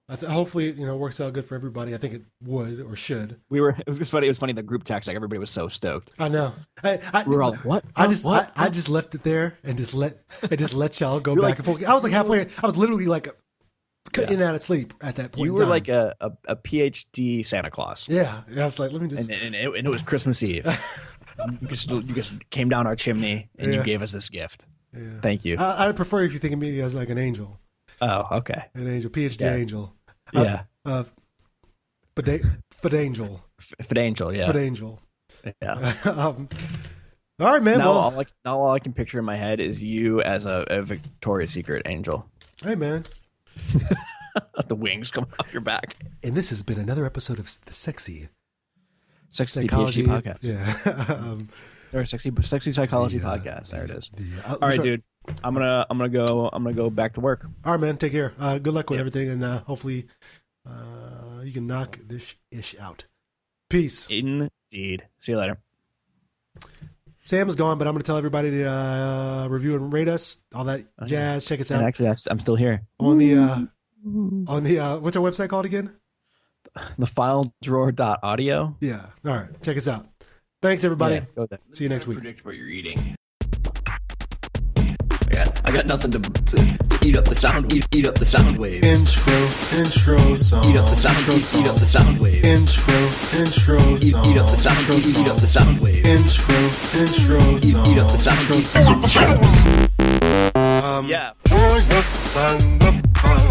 I th- hopefully, you know, works out good for everybody. I think it would or should. We were. It was just funny. It was funny. The group text, like everybody was so stoked. I know. I, I, We were all what? I just what? I, I just left it there and just let and just let y'all go back like- and forth. I was like halfway. I was literally like in and out of sleep at that point. you were like a, a, a PhD Santa Claus, yeah. And I was like, let me just. and, and, it, and it was Christmas Eve. you just you just came down our chimney and Yeah. you gave us this gift. yeah. Thank you. I, I'd prefer if you think of me as like an angel, oh, okay. an angel, PhD Yes. angel. Uh, Yeah, Uh, Fida- Fidangel. Fidangel. Yeah, Fidangel. yeah. um, all right, man. Now well, all I, now all I can picture in my head is you as a, a Victoria's Secret angel. hey, man. the wings come off your back. And this has been another episode of the Sexy Sexy psychology PhD podcast. Yeah. um, Or sexy sexy psychology the, podcast. There it is. the, uh, All right, sorry. dude. I'm gonna I'm gonna go I'm gonna go back to work. All right, man. Take care. Uh, good luck with Yeah. everything, and uh, hopefully, uh, you can knock this ish out. Peace. Indeed. See you later. Sam's gone, but I'm going to tell everybody to uh, review and rate us, all that Oh, jazz. Check us And out actually, I'm still here. on the uh, on the uh, what's our website called again? The file drawer dot audio. Yeah. All right. Check us out. Thanks, everybody. Yeah, go. See you next week. Predict what you're eating. I got, I got nothing to, to eat up the sound. Eat, eat up the sound wave. Intro, intro song. Eat up the sound. Intro Eat, song. eat up the sound wave. Intro, intro song. eat up the sound. Intro Eat, song. eat up the sound wave. Intro, intro song. eat up the sound. Intro Eat, song. eat up the sound wave. Um, Yeah. Join and the power. Come, join Sam and Eric. We have many things in store for you to explore. Come and join in the fun.